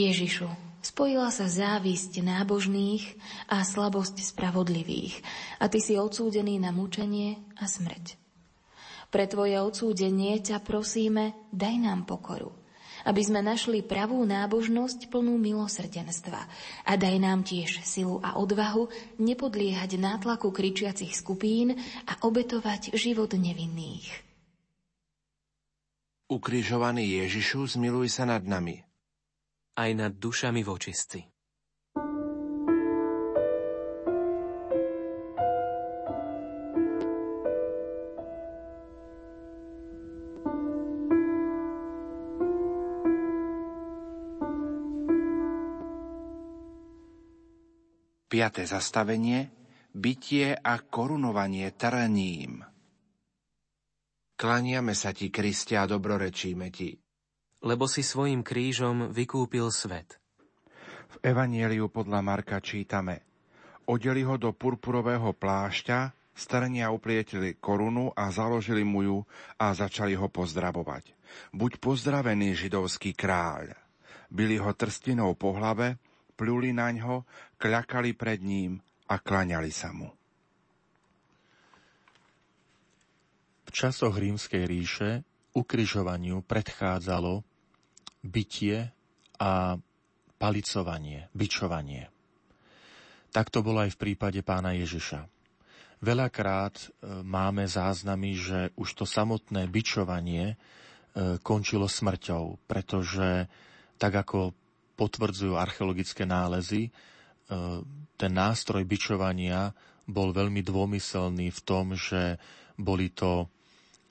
Ježišu, spojila sa závisť nábožných a slabosť spravodlivých a ty si odsúdený na mučenie a smrť. Pre tvoje odsúdenie ťa prosíme, daj nám pokoru, aby sme našli pravú nábožnosť plnú milosrdenstva a daj nám tiež silu a odvahu nepodliehať nátlaku kričiacich skupín a obetovať život nevinných. Ukrižovaný Ježišu, zmiluj sa nad nami – aj nad dušami vočistci. Piaté zastavenie bytie a korunovanie trním. Klaniame sa ti, Kriste, a dobrorečíme ti lebo si svojim krížom vykúpil svet. V Evanieliu podľa Marka čítame Odeli ho do purpurového plášťa, strnia uplietili korunu a založili mu ju a začali ho pozdravovať. Buď pozdravený židovský kráľ. Byli ho trstinou po hlave, pľuli naňho, kľakali pred ním a klaňali sa mu. V časoch rímskej ríše ukrižovaniu predchádzalo bytie a palicovanie, bičovanie. Tak to bolo aj v prípade pána Ježiša. Veľakrát e, máme záznamy, že už to samotné bičovanie končilo smrťou, pretože tak ako potvrdzujú archeologické nálezy, e, ten nástroj bičovania bol veľmi dômyselný v tom, že boli to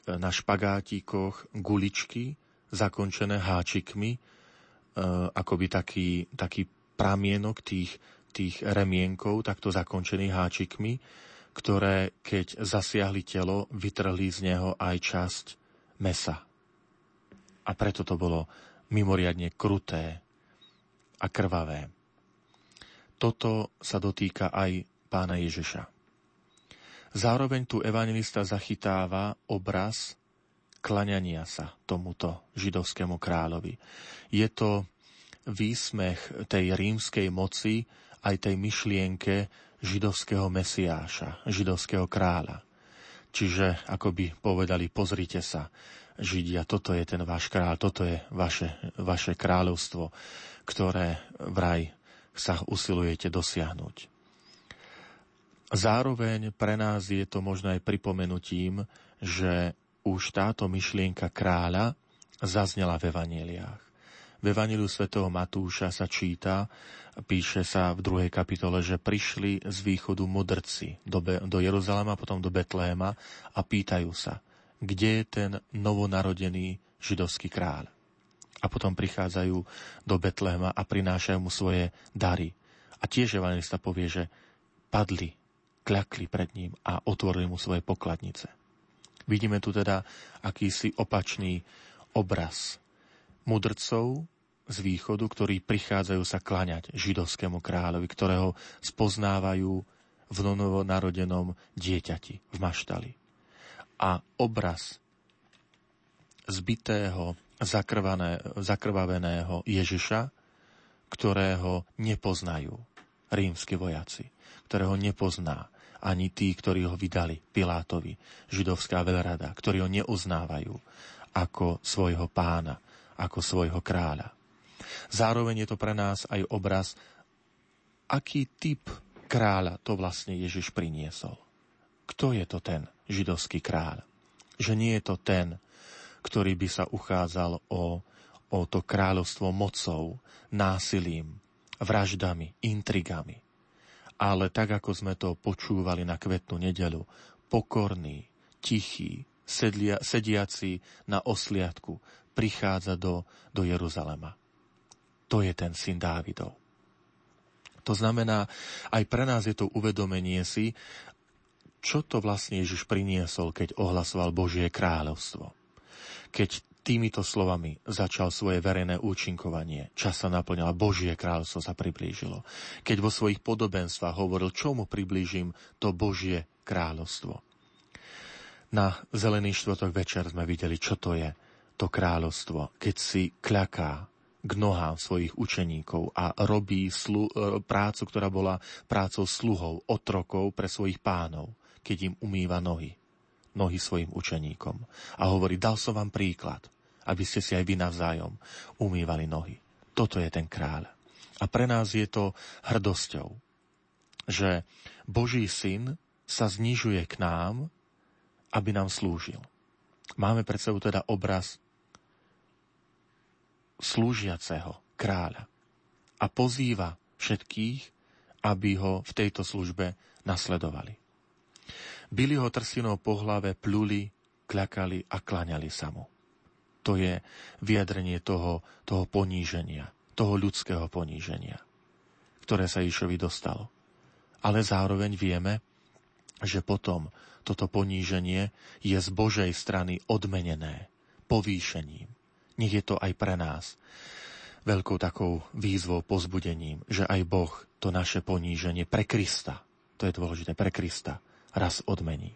na špagátikoch guličky zakončené háčikmi, akoby taký, taký pramienok tých, tých remienkov, takto zakončených háčikmi, ktoré, keď zasiahli telo, vytrhli z neho aj časť mesa. A preto to bolo mimoriadne kruté a krvavé. Toto sa dotýka aj pána Ježiša. Zároveň tu evangelista zachytáva obraz klaňania sa tomuto židovskému kráľovi. Je to výsmech tej rímskej moci, aj tej myšlienke židovského mesiáša, židovského kráľa. Čiže ako by povedali, pozrite sa, Židia, toto je ten váš kráľ, toto je vaše, vaše kráľovstvo, ktoré vraj sa usilujete dosiahnuť. Zároveň pre nás je to možno aj pripomenutím, že už táto myšlienka kráľa zaznela v evaneliách. V Evangeliu svätého Matúša sa číta, píše sa v druhej kapitole, že prišli z východu mudrci do, Be- do Jeruzalema, potom do Betléma a pýtajú sa, kde je ten novonarodený židovský kráľ. A potom prichádzajú do Betléma a prinášajú mu svoje dary. A tiež evangelista povie, že padli, kľakli pred ním a otvorili mu svoje pokladnice. Vidíme tu teda akýsi opačný obraz mudrcov z východu, ktorí prichádzajú sa klaňať židovskému kráľovi, ktorého spoznávajú v novonarodenom dieťati v maštali. A obraz zbitého, zakrvaveného Ježiša, ktorého nepoznajú rímsky vojaci, ktorého nepozná ani tí, ktorí ho vydali Pilátovi, židovská veľrada, ktorí ho neuznávajú ako svojho pána, ako svojho kráľa. Zároveň je to pre nás aj obraz, aký typ kráľa to vlastne Ježiš priniesol. Kto je to ten židovský kráľ? Že nie je to ten, ktorý by sa uchádzal o, o to kráľovstvo mocou, násilím, vraždami, intrigami. Ale tak, ako sme to počúvali na kvetnú nedelu, pokorný, tichý, sedlia, sediaci na osliadku, prichádza do, do Jeruzalema. To je ten syn Dávidov. To znamená, aj pre nás je to uvedomenie si, čo to vlastne Ježiš priniesol, keď ohlasoval Božie kráľovstvo. Keď týmito slovami začal svoje verejné účinkovanie. Čas sa naplňal, Božie kráľovstvo sa priblížilo. Keď vo svojich podobenstvách hovoril, čomu priblížim to Božie kráľovstvo. Na Zelený štvrtok večer sme videli, čo to je to kráľovstvo, keď si kľaká k nohám svojich učeníkov a robí slu, e, prácu, ktorá bola prácou sluhov, otrokov pre svojich pánov, keď im umýva nohy, nohy svojim učeníkom. A hovorí, dal som vám príklad, aby ste si aj vy navzájom umývali nohy. Toto je ten kráľ. A pre nás je to hrdosťou, že Boží syn sa znižuje k nám, aby nám slúžil. Máme pred sebou teda obraz slúžiaceho kráľa a pozýva všetkých, aby ho v tejto službe nasledovali. Byli ho trsinou po hlave, pluli, kľakali a klaňali sa mu. To je vyjadrenie toho, toho poníženia, toho ľudského poníženia, ktoré sa Išovi dostalo. Ale zároveň vieme, že potom toto poníženie je z Božej strany odmenené povýšením. Nech je to aj pre nás veľkou takou výzvou, pozbudením, že aj Boh to naše poníženie pre Krista, to je dôležité, pre Krista, raz odmení.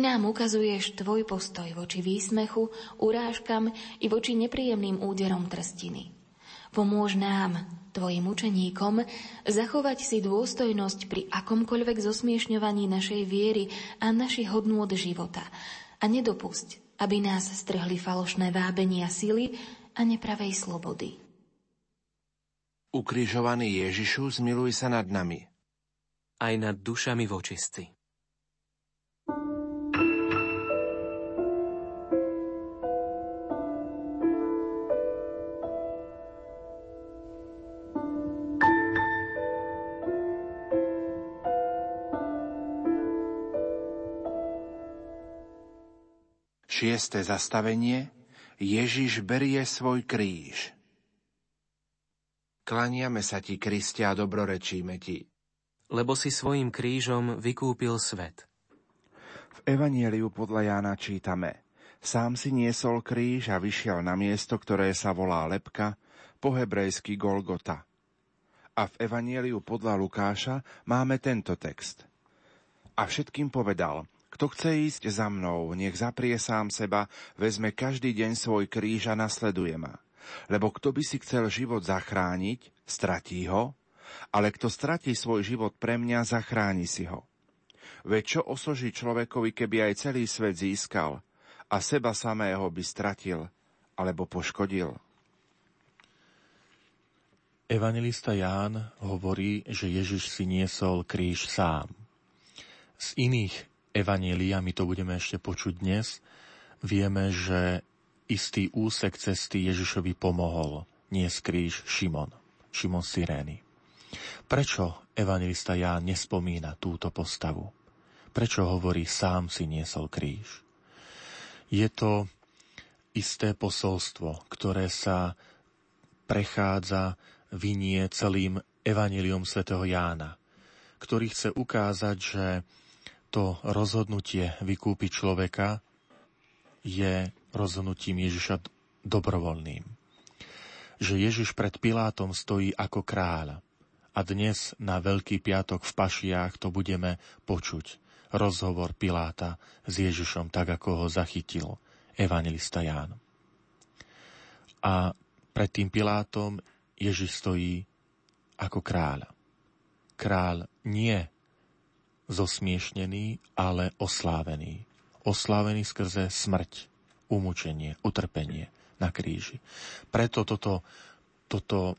Ty nám ukazuješ tvoj postoj voči výsmechu, urážkam i voči nepríjemným úderom trstiny. Pomôž nám, tvojim učeníkom, zachovať si dôstojnosť pri akomkoľvek zosmiešňovaní našej viery a našich hodnôt života a nedopusť, aby nás strhli falošné vábenia sily a nepravej slobody. Ukrižovaný Ježišu, zmiluj sa nad nami. Aj nad dušami vočistí. Šiesté zastavenie Ježiš berie svoj kríž. Klaniame sa ti, Kriste, a dobrorečíme ti. Lebo si svojim krížom vykúpil svet. V Evanieliu podľa Jána čítame Sám si niesol kríž a vyšiel na miesto, ktoré sa volá Lepka, po hebrejsky Golgota. A v Evanieliu podľa Lukáša máme tento text. A všetkým povedal – kto chce ísť za mnou, nech zaprie sám seba, vezme každý deň svoj kríž a nasleduje ma. Lebo kto by si chcel život zachrániť, stratí ho, ale kto stratí svoj život pre mňa, zachráni si ho. Veď čo osoží človekovi, keby aj celý svet získal a seba samého by stratil alebo poškodil? Evangelista Ján hovorí, že Ježiš si niesol kríž sám. Z iných Evanielia, my to budeme ešte počuť dnes, vieme, že istý úsek cesty Ježišovi pomohol nie kríž Šimon, Šimon Sirény. Prečo evangelista Ján nespomína túto postavu? Prečo hovorí sám si niesol kríž? Je to isté posolstvo, ktoré sa prechádza, vynie celým evaníliom svätého Jána, ktorý chce ukázať, že to rozhodnutie vykúpiť človeka je rozhodnutím Ježiša dobrovoľným. Že Ježiš pred Pilátom stojí ako kráľ a dnes na Veľký piatok v Pašiách to budeme počuť. Rozhovor Piláta s Ježišom, tak ako ho zachytil evangelista Ján. A pred tým Pilátom Ježiš stojí ako kráľ. Kráľ nie zosmiešnený, ale oslávený. Oslávený skrze smrť, umúčenie, utrpenie na kríži. Preto toto, toto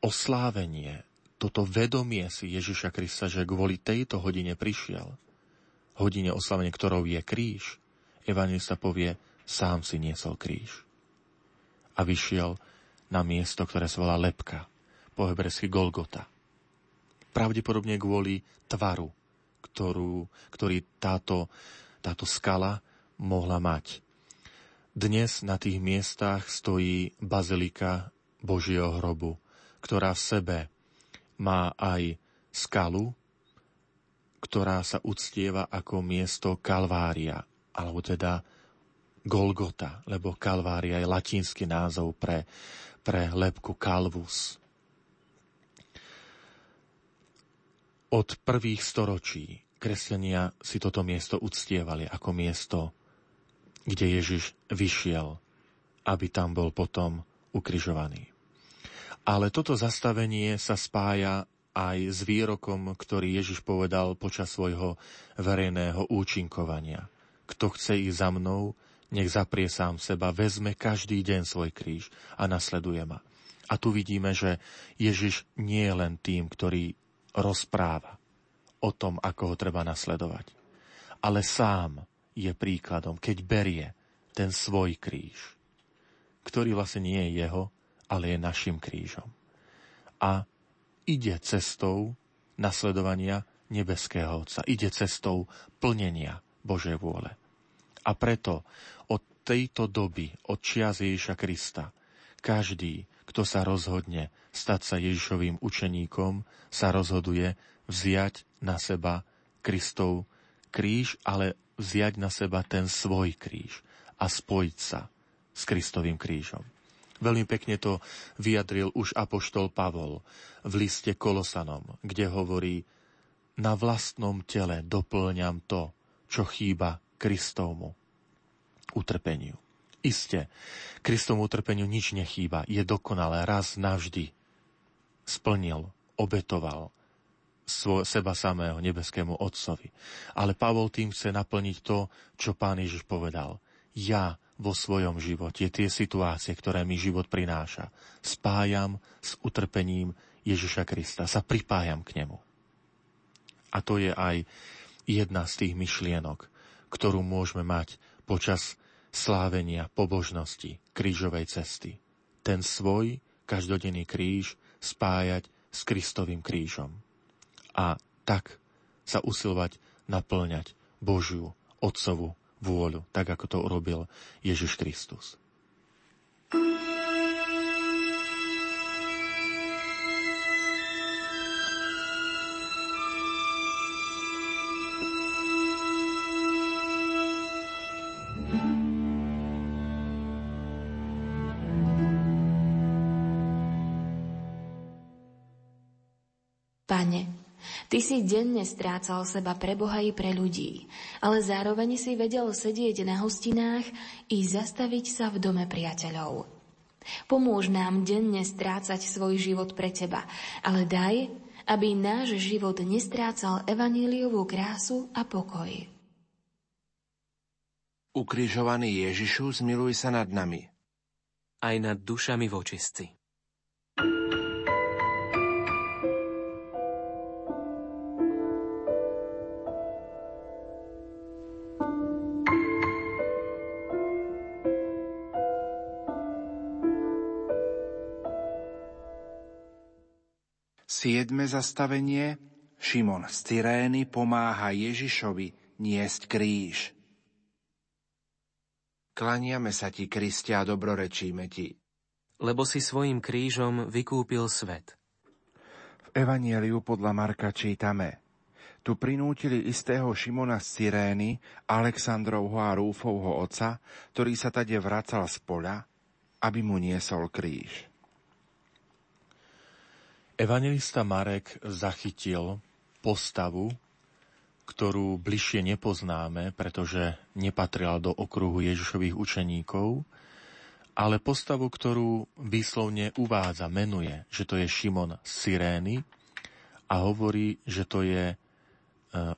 oslávenie, toto vedomie si Ježiša Krista, že kvôli tejto hodine prišiel, hodine oslavenia, ktorou je kríž, evangelista povie, sám si niesol kríž. A vyšiel na miesto, ktoré sa volá Lepka, po hebrejsky Golgota. Pravdepodobne kvôli tvaru ktorú, ktorý táto, táto skala mohla mať. Dnes na tých miestach stojí bazilika Božieho hrobu, ktorá v sebe má aj skalu, ktorá sa uctieva ako miesto Kalvária, alebo teda Golgota, lebo Kalvária je latinský názov pre, pre lepku Calvus. Od prvých storočí kresťania si toto miesto uctievali ako miesto, kde Ježiš vyšiel, aby tam bol potom ukrižovaný. Ale toto zastavenie sa spája aj s výrokom, ktorý Ježiš povedal počas svojho verejného účinkovania. Kto chce ísť za mnou, nech zaprie sám seba, vezme každý deň svoj kríž a nasleduje ma. A tu vidíme, že Ježiš nie je len tým, ktorý rozpráva, o tom, ako ho treba nasledovať. Ale sám je príkladom, keď berie ten svoj kríž, ktorý vlastne nie je jeho, ale je našim krížom. A ide cestou nasledovania nebeského Otca. Ide cestou plnenia Božej vôle. A preto od tejto doby, od čias Ježiša Krista, každý, kto sa rozhodne stať sa Ježišovým učeníkom, sa rozhoduje vziať na seba Kristov kríž, ale vziať na seba ten svoj kríž a spojiť sa s Kristovým krížom. Veľmi pekne to vyjadril už apoštol Pavol v liste Kolosanom, kde hovorí, na vlastnom tele doplňam to, čo chýba Kristovmu utrpeniu. Isté, Kristomu utrpeniu nič nechýba, je dokonalé, raz navždy splnil, obetoval svoj, seba samého nebeskému Otcovi. Ale Pavol tým chce naplniť to, čo pán Ježiš povedal. Ja vo svojom živote tie situácie, ktoré mi život prináša, spájam s utrpením Ježiša Krista, sa pripájam k nemu. A to je aj jedna z tých myšlienok, ktorú môžeme mať počas slávenia pobožnosti krížovej cesty. Ten svoj každodenný kríž spájať s Kristovým krížom. A tak sa usilovať naplňať Božiu, Otcovú vôľu, tak ako to urobil Ježiš Kristus. Pane, Ty si denne strácal seba pre Boha i pre ľudí, ale zároveň si vedel sedieť na hostinách i zastaviť sa v dome priateľov. Pomôž nám denne strácať svoj život pre Teba, ale daj, aby náš život nestrácal evaníliovú krásu a pokoj. Ukrižovaný Ježišu, zmiluj sa nad nami. Aj nad dušami vočistci. Siedme zastavenie Šimon z Cyrény pomáha Ježišovi niesť kríž. Klaniame sa ti, Kristia, a dobrorečíme ti. Lebo si svojim krížom vykúpil svet. V Evanieliu podľa Marka čítame Tu prinútili istého Šimona z Cyrény, Aleksandrovho a Rúfovho oca, ktorý sa tade vracal z poľa, aby mu niesol kríž. Evangelista Marek zachytil postavu, ktorú bližšie nepoznáme, pretože nepatrila do okruhu Ježišových učeníkov, ale postavu, ktorú výslovne uvádza, menuje, že to je Šimon Sirény a hovorí, že to je e,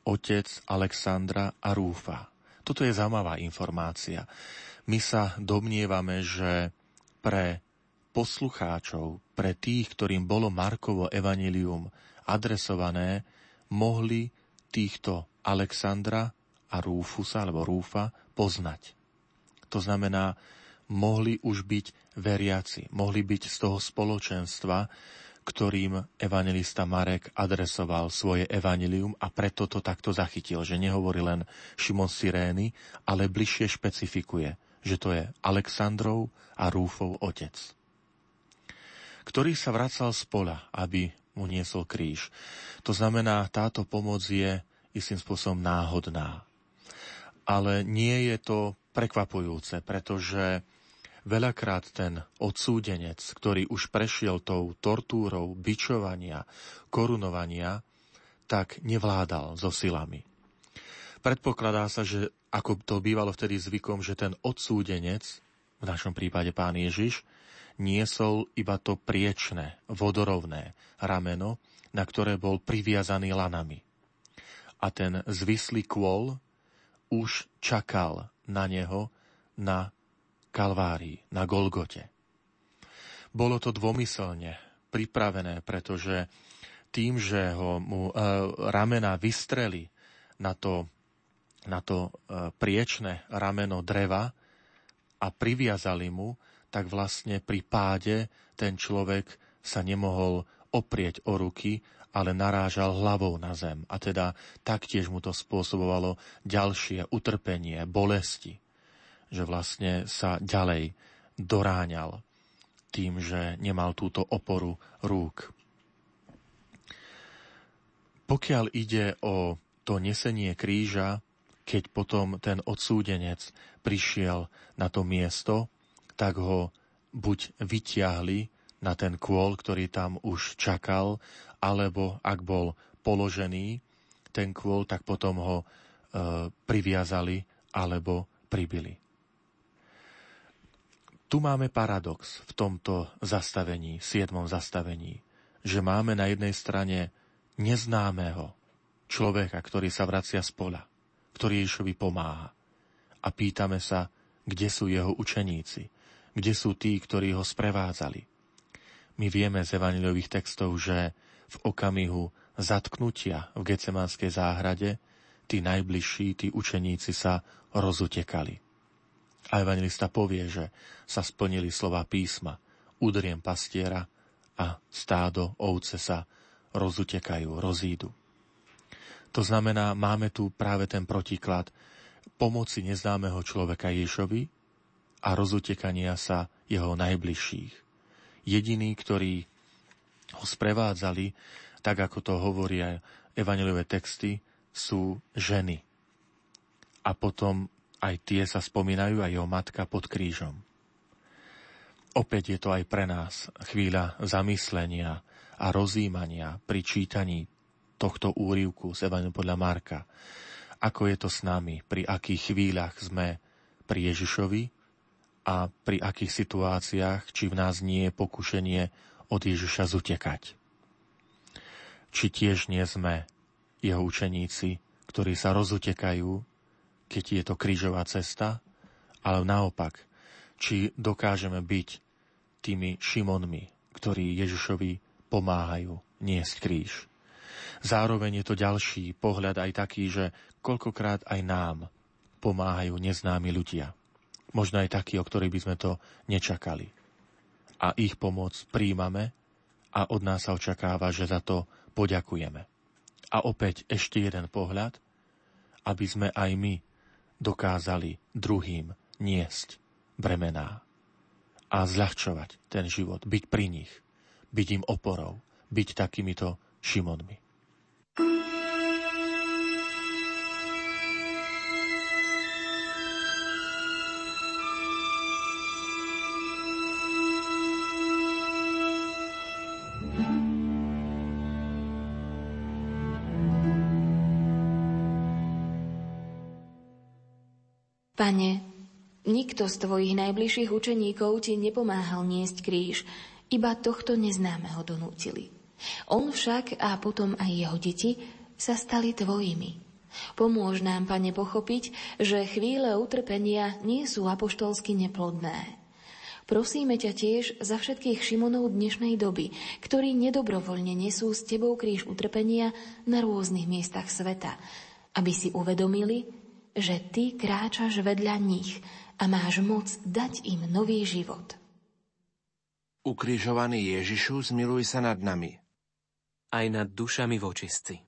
otec Alexandra a Rúfa. Toto je zaujímavá informácia. My sa domnievame, že pre poslucháčov, pre tých, ktorým bolo Markovo evanilium adresované, mohli týchto Alexandra a Rúfusa, alebo Rúfa, poznať. To znamená, mohli už byť veriaci, mohli byť z toho spoločenstva, ktorým evangelista Marek adresoval svoje evanilium a preto to takto zachytil, že nehovorí len Šimon Sirény, ale bližšie špecifikuje, že to je Alexandrov a Rúfov otec ktorý sa vracal z pola, aby mu niesol kríž. To znamená, táto pomoc je istým spôsobom náhodná. Ale nie je to prekvapujúce, pretože veľakrát ten odsúdenec, ktorý už prešiel tou tortúrou bičovania, korunovania, tak nevládal so silami. Predpokladá sa, že ako to bývalo vtedy zvykom, že ten odsúdenec, v našom prípade pán Ježiš, niesol iba to priečné, vodorovné rameno, na ktoré bol priviazaný lanami. A ten zvislý kôl už čakal na neho na Kalvárii, na Golgote. Bolo to dvomyselne pripravené, pretože tým, že ho mu e, ramena vystreli na to, na to e, priečné rameno dreva a priviazali mu, tak vlastne pri páde ten človek sa nemohol oprieť o ruky, ale narážal hlavou na zem. A teda taktiež mu to spôsobovalo ďalšie utrpenie, bolesti. Že vlastne sa ďalej doráňal tým, že nemal túto oporu rúk. Pokiaľ ide o to nesenie kríža, keď potom ten odsúdenec prišiel na to miesto, tak ho buď vyťahli na ten kôl, ktorý tam už čakal, alebo ak bol položený ten kôl, tak potom ho e, priviazali alebo pribili. Tu máme paradox v tomto zastavení, siedmom zastavení, že máme na jednej strane neznámeho človeka, ktorý sa vracia z pola, ktorý Ježišovi pomáha. A pýtame sa, kde sú jeho učeníci, kde sú tí, ktorí ho sprevádzali. My vieme z evaniliových textov, že v okamihu zatknutia v Gecemánskej záhrade tí najbližší, tí učeníci sa rozutekali. A evangelista povie, že sa splnili slova písma. Udriem pastiera a stádo ovce sa rozutekajú, rozídu. To znamená, máme tu práve ten protiklad pomoci neznámeho človeka Ježovi a rozutekania sa jeho najbližších. Jediní, ktorí ho sprevádzali, tak ako to hovoria evaneliové texty, sú ženy. A potom aj tie sa spomínajú, aj jeho matka pod krížom. Opäť je to aj pre nás chvíľa zamyslenia a rozímania pri čítaní tohto úrivku z Evangelium podľa Marka. Ako je to s nami, pri akých chvíľach sme pri Ježišovi a pri akých situáciách, či v nás nie je pokušenie od Ježiša zutekať. Či tiež nie sme jeho učeníci, ktorí sa rozutekajú keď je to krížová cesta, ale naopak, či dokážeme byť tými Šimonmi, ktorí Ježišovi pomáhajú niesť kríž. Zároveň je to ďalší pohľad aj taký, že koľkokrát aj nám pomáhajú neznámi ľudia. Možno aj takí, o ktorých by sme to nečakali. A ich pomoc príjmame a od nás sa očakáva, že za to poďakujeme. A opäť ešte jeden pohľad, aby sme aj my dokázali druhým niesť bremená a zľahčovať ten život, byť pri nich, byť im oporou, byť takýmito Šimonmi. Pane, nikto z tvojich najbližších učeníkov ti nepomáhal niesť kríž, iba tohto neznámeho donútili. On však a potom aj jeho deti sa stali tvojimi. Pomôž nám, Pane, pochopiť, že chvíle utrpenia nie sú apoštolsky neplodné. Prosíme ťa tiež za všetkých Šimonov dnešnej doby, ktorí nedobrovoľne nesú s tebou kríž utrpenia na rôznych miestach sveta, aby si uvedomili, že ty kráčaš vedľa nich a máš moc dať im nový život. Ukrižovaný Ježišu, zmiluj sa nad nami. Aj nad dušami vočistci.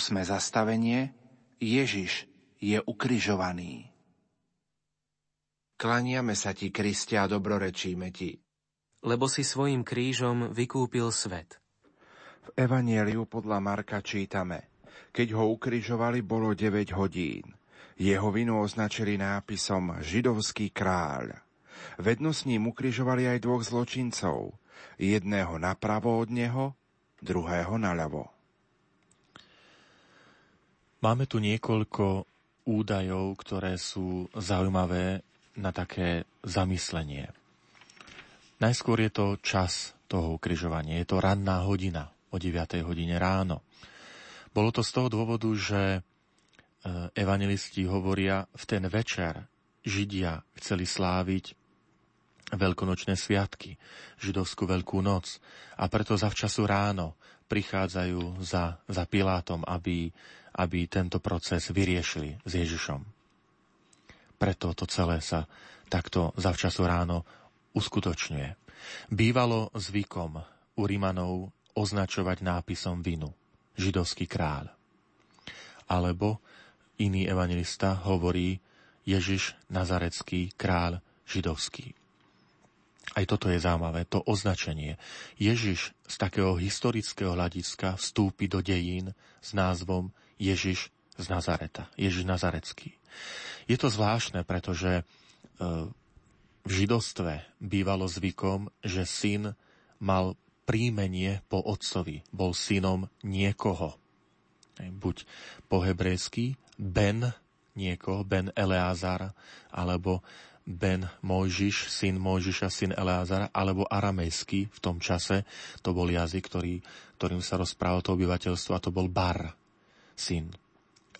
Osme zastavenie Ježiš je ukrižovaný. Klaniame sa ti, Kristia, a dobrorečíme ti. Lebo si svojim krížom vykúpil svet. V Evanieliu podľa Marka čítame. Keď ho ukrižovali, bolo 9 hodín. Jeho vinu označili nápisom Židovský kráľ. Vedno s ním ukrižovali aj dvoch zločincov. Jedného napravo od neho, druhého naľavo. Máme tu niekoľko údajov, ktoré sú zaujímavé na také zamyslenie. Najskôr je to čas toho ukrižovania. Je to ranná hodina o 9. hodine ráno. Bolo to z toho dôvodu, že e, evangelisti hovoria, v ten večer Židia chceli sláviť veľkonočné sviatky, židovskú veľkú noc a preto zavčasu ráno prichádzajú za, za Pilátom, aby aby tento proces vyriešili s Ježišom. Preto to celé sa takto zavčasu ráno uskutočňuje. Bývalo zvykom u Rimanov označovať nápisom vinu židovský kráľ. Alebo iný evangelista hovorí Ježiš Nazarecký kráľ židovský. Aj toto je zaujímavé, to označenie. Ježiš z takého historického hľadiska vstúpi do dejín s názvom Ježiš z Nazareta, Ježiš Nazarecký. Je to zvláštne, pretože e, v židostve bývalo zvykom, že syn mal príjmenie po otcovi, bol synom niekoho. Buď po hebrejsky Ben niekoho, Ben Eleazar, alebo Ben Mojžiš, syn Mojžiša, syn Eleazara, alebo aramejský v tom čase, to bol jazyk, ktorý, ktorým sa rozprávalo to obyvateľstvo, a to bol Bar, syn.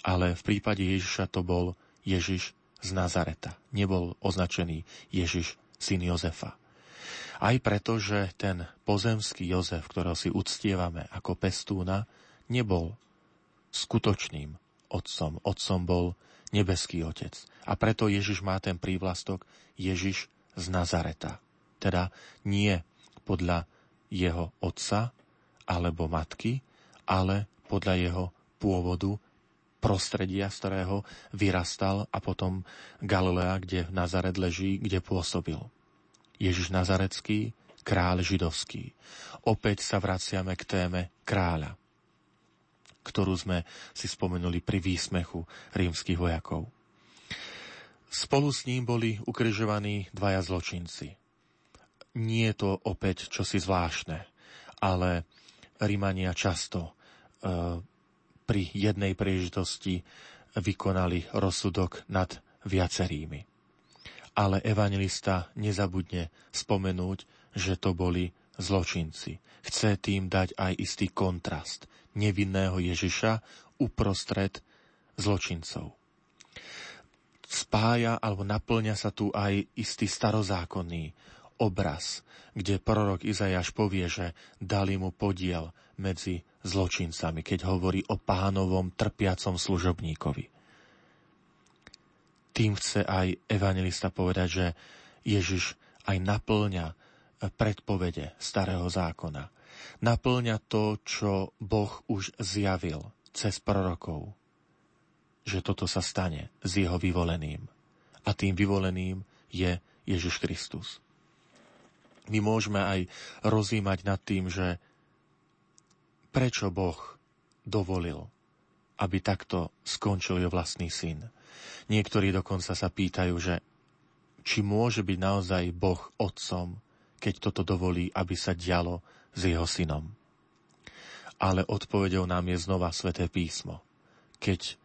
Ale v prípade Ježiša to bol Ježiš z Nazareta. Nebol označený Ježiš, syn Jozefa. Aj preto, že ten pozemský Jozef, ktorého si uctievame ako pestúna, nebol skutočným otcom. Otcom bol nebeský otec. A preto Ježiš má ten prívlastok Ježiš z Nazareta. Teda nie podľa jeho otca alebo matky, ale podľa jeho pôvodu, prostredia, z ktorého vyrastal a potom Galilea, kde Nazaret leží, kde pôsobil. Ježiš Nazarecký, kráľ židovský. Opäť sa vraciame k téme kráľa, ktorú sme si spomenuli pri výsmechu rímskych vojakov. Spolu s ním boli ukrižovaní dvaja zločinci. Nie je to opäť čosi zvláštne, ale Rímania často e, pri jednej príležitosti vykonali rozsudok nad viacerými. Ale evangelista nezabudne spomenúť, že to boli zločinci. Chce tým dať aj istý kontrast nevinného Ježiša uprostred zločincov. Spája alebo naplňa sa tu aj istý starozákonný obraz, kde prorok Izajáš povie, že dali mu podiel medzi zločincami, keď hovorí o pánovom trpiacom služobníkovi. Tým chce aj evangelista povedať, že Ježiš aj naplňa predpovede starého zákona. Naplňa to, čo Boh už zjavil cez prorokov, že toto sa stane s jeho vyvoleným. A tým vyvoleným je Ježiš Kristus. My môžeme aj rozímať nad tým, že prečo Boh dovolil, aby takto skončil jeho vlastný syn. Niektorí dokonca sa pýtajú, že či môže byť naozaj Boh otcom, keď toto dovolí, aby sa dialo s jeho synom. Ale odpovedou nám je znova sväté písmo. Keď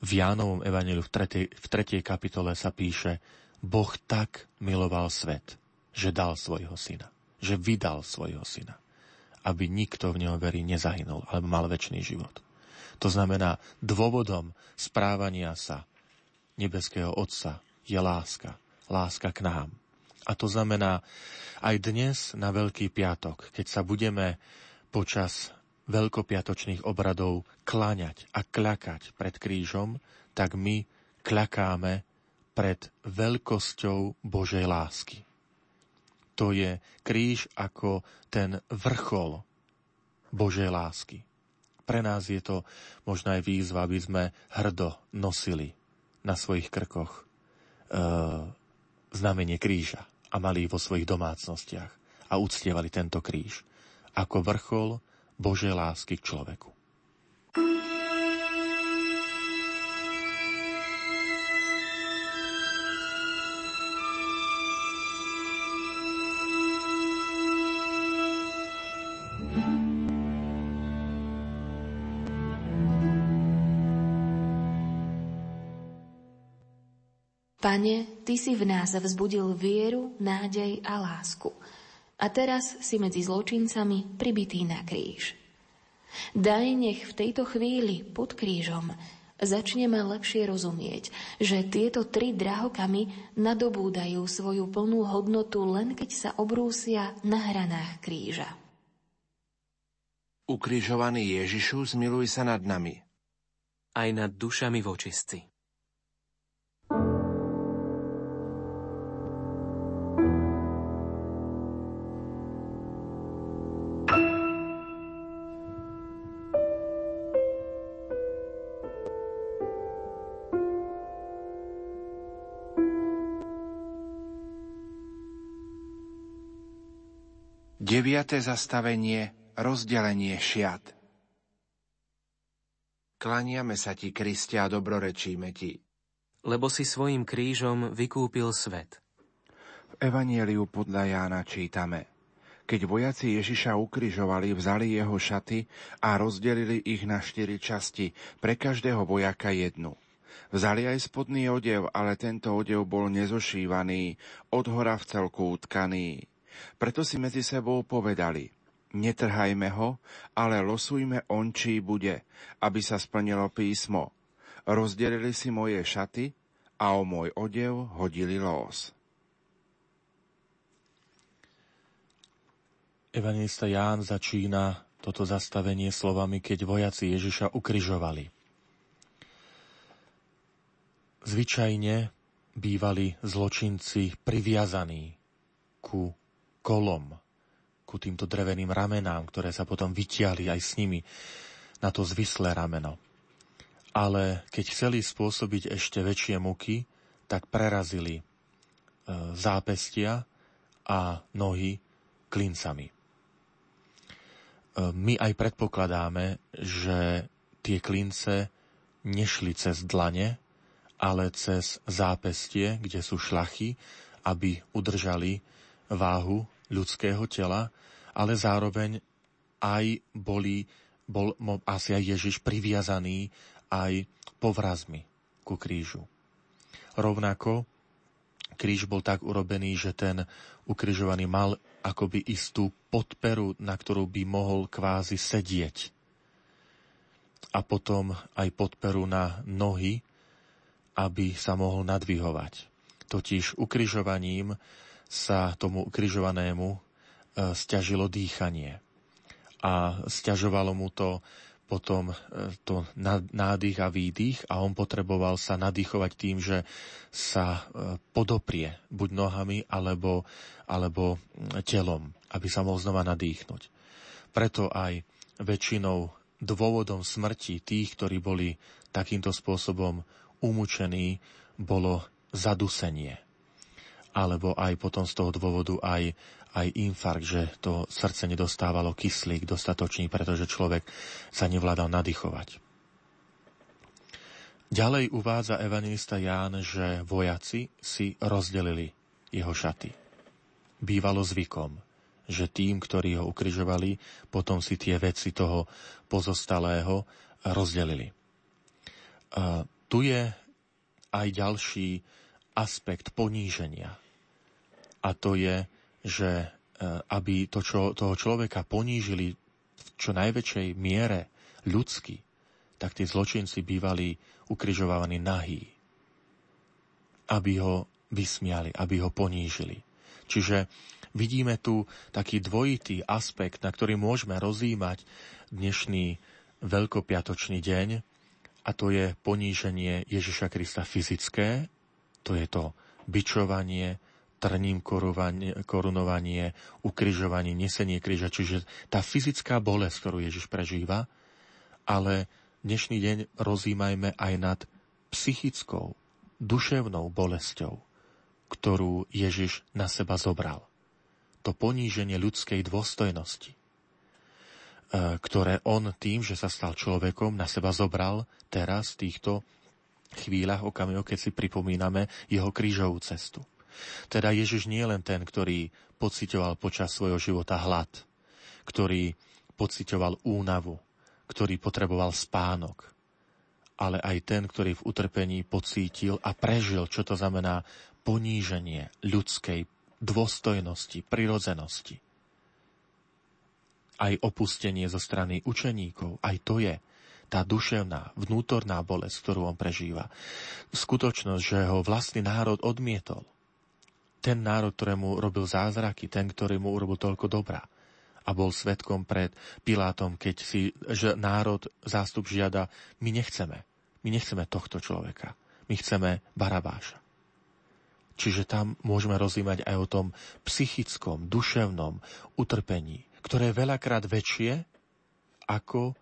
v Jánovom evaneliu v 3. v 3. kapitole sa píše Boh tak miloval svet, že dal svojho syna. Že vydal svojho syna aby nikto v neho verí nezahynul, alebo mal väčší život. To znamená, dôvodom správania sa nebeského Otca je láska. Láska k nám. A to znamená, aj dnes na Veľký piatok, keď sa budeme počas veľkopiatočných obradov kláňať a kľakať pred krížom, tak my kľakáme pred veľkosťou Božej lásky to je kríž ako ten vrchol Božej lásky. Pre nás je to možno aj výzva, aby sme hrdo nosili na svojich krkoch e, znamenie kríža a mali vo svojich domácnostiach a uctievali tento kríž ako vrchol Božej lásky k človeku. Pane, Ty si v nás vzbudil vieru, nádej a lásku. A teraz si medzi zločincami pribitý na kríž. Daj nech v tejto chvíli pod krížom začneme lepšie rozumieť, že tieto tri drahokamy nadobúdajú svoju plnú hodnotu len keď sa obrúsia na hranách kríža. Ukrižovaný Ježišu, zmiluj sa nad nami. Aj nad dušami vočistci. Deviate zastavenie Rozdelenie šiat Klaniame sa ti, Kriste, a dobrorečíme ti. Lebo si svojim krížom vykúpil svet. V Evanieliu podľa Jána čítame. Keď vojaci Ježiša ukrižovali, vzali jeho šaty a rozdelili ich na štyri časti, pre každého vojaka jednu. Vzali aj spodný odev, ale tento odev bol nezošívaný, od hora v celku utkaný. Preto si medzi sebou povedali – Netrhajme ho, ale losujme on, čí bude, aby sa splnilo písmo. Rozdelili si moje šaty a o môj odev hodili los. Evangelista Ján začína toto zastavenie slovami, keď vojaci Ježiša ukryžovali. Zvyčajne bývali zločinci priviazaní ku kolom, ku týmto dreveným ramenám, ktoré sa potom vytiahli aj s nimi na to zvislé rameno. Ale keď chceli spôsobiť ešte väčšie muky, tak prerazili e, zápestia a nohy klincami. E, my aj predpokladáme, že tie klince nešli cez dlane, ale cez zápestie, kde sú šlachy, aby udržali váhu ľudského tela ale zároveň aj boli, bol asi aj Ježiš priviazaný aj povrazmi ku krížu. Rovnako kríž bol tak urobený, že ten ukrižovaný mal akoby istú podperu, na ktorú by mohol kvázi sedieť. A potom aj podperu na nohy, aby sa mohol nadvihovať. Totiž ukrižovaním sa tomu ukrižovanému E, stiažilo dýchanie. A stiažovalo mu to potom e, to nádych a výdych a on potreboval sa nadýchovať tým, že sa e, podoprie buď nohami alebo, alebo telom, aby sa mohol znova nadýchnuť. Preto aj väčšinou dôvodom smrti tých, ktorí boli takýmto spôsobom umúčení, bolo zadusenie. Alebo aj potom z toho dôvodu aj aj infarkt, že to srdce nedostávalo kyslík dostatočný, pretože človek sa nevládal nadýchovať. Ďalej uvádza evangelista Ján, že vojaci si rozdelili jeho šaty. Bývalo zvykom, že tým, ktorí ho ukrižovali, potom si tie veci toho pozostalého rozdelili. A tu je aj ďalší aspekt poníženia. A to je, že e, aby to, čo, toho človeka ponížili v čo najväčšej miere ľudsky, tak tí zločinci bývali ukrižovávaní nahý. Aby ho vysmiali, aby ho ponížili. Čiže vidíme tu taký dvojitý aspekt, na ktorý môžeme rozímať dnešný veľkopiatočný deň, a to je poníženie Ježiša Krista fyzické, to je to bičovanie, trním korunovanie, ukrižovanie, nesenie kríža, čiže tá fyzická bolesť, ktorú Ježiš prežíva, ale dnešný deň rozímajme aj nad psychickou, duševnou bolesťou, ktorú Ježiš na seba zobral. To poníženie ľudskej dôstojnosti, e, ktoré on tým, že sa stal človekom, na seba zobral teraz týchto chvíľach, okamihoch, keď si pripomíname jeho krížovú cestu. Teda Ježiš nie je len ten, ktorý pocitoval počas svojho života hlad, ktorý pocitoval únavu, ktorý potreboval spánok, ale aj ten, ktorý v utrpení pocítil a prežil, čo to znamená poníženie ľudskej dôstojnosti, prirodzenosti. Aj opustenie zo strany učeníkov, aj to je tá duševná, vnútorná bolesť, ktorú on prežíva. Skutočnosť, že ho vlastný národ odmietol – ten národ, ktorému robil zázraky, ten, ktorý mu urobil toľko dobrá. A bol svetkom pred Pilátom, keď si že národ zástup žiada, my nechceme. My nechceme tohto človeka. My chceme Barabáša. Čiže tam môžeme rozímať aj o tom psychickom, duševnom utrpení, ktoré je veľakrát väčšie ako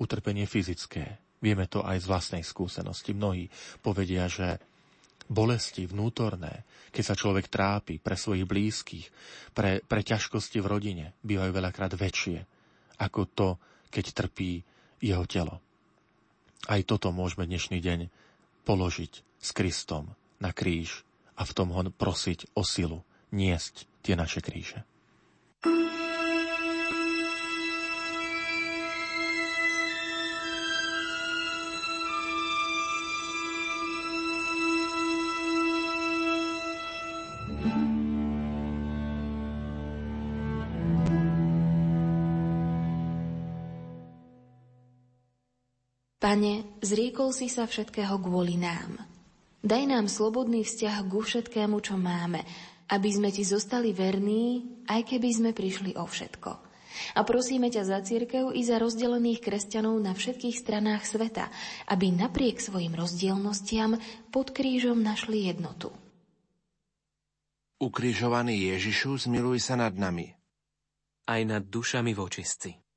utrpenie fyzické. Vieme to aj z vlastnej skúsenosti. Mnohí povedia, že bolesti vnútorné, keď sa človek trápi pre svojich blízkych, pre, pre ťažkosti v rodine, bývajú veľakrát väčšie ako to, keď trpí jeho telo. Aj toto môžeme dnešný deň položiť s Kristom na kríž a v tom ho prosiť o silu niesť tie naše kríže. Pane, zriekol si sa všetkého kvôli nám. Daj nám slobodný vzťah ku všetkému, čo máme, aby sme ti zostali verní, aj keby sme prišli o všetko. A prosíme ťa za církev i za rozdelených kresťanov na všetkých stranách sveta, aby napriek svojim rozdielnostiam pod krížom našli jednotu. Ukrižovaný Ježišu, zmiluj sa nad nami. Aj nad dušami vočistci.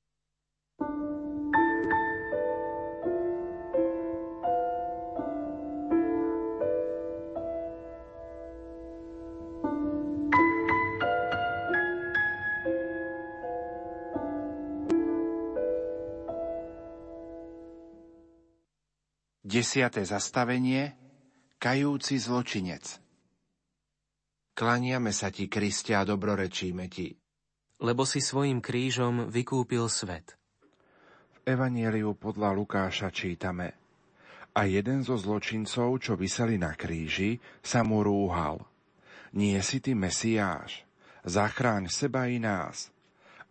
10. zastavenie Kajúci zločinec Klaniame sa ti, Kristia, a dobrorečíme ti. Lebo si svojim krížom vykúpil svet. V Evanieliu podľa Lukáša čítame A jeden zo zločincov, čo vyseli na kríži, sa mu rúhal. Nie si ty Mesiáš, zachráň seba i nás.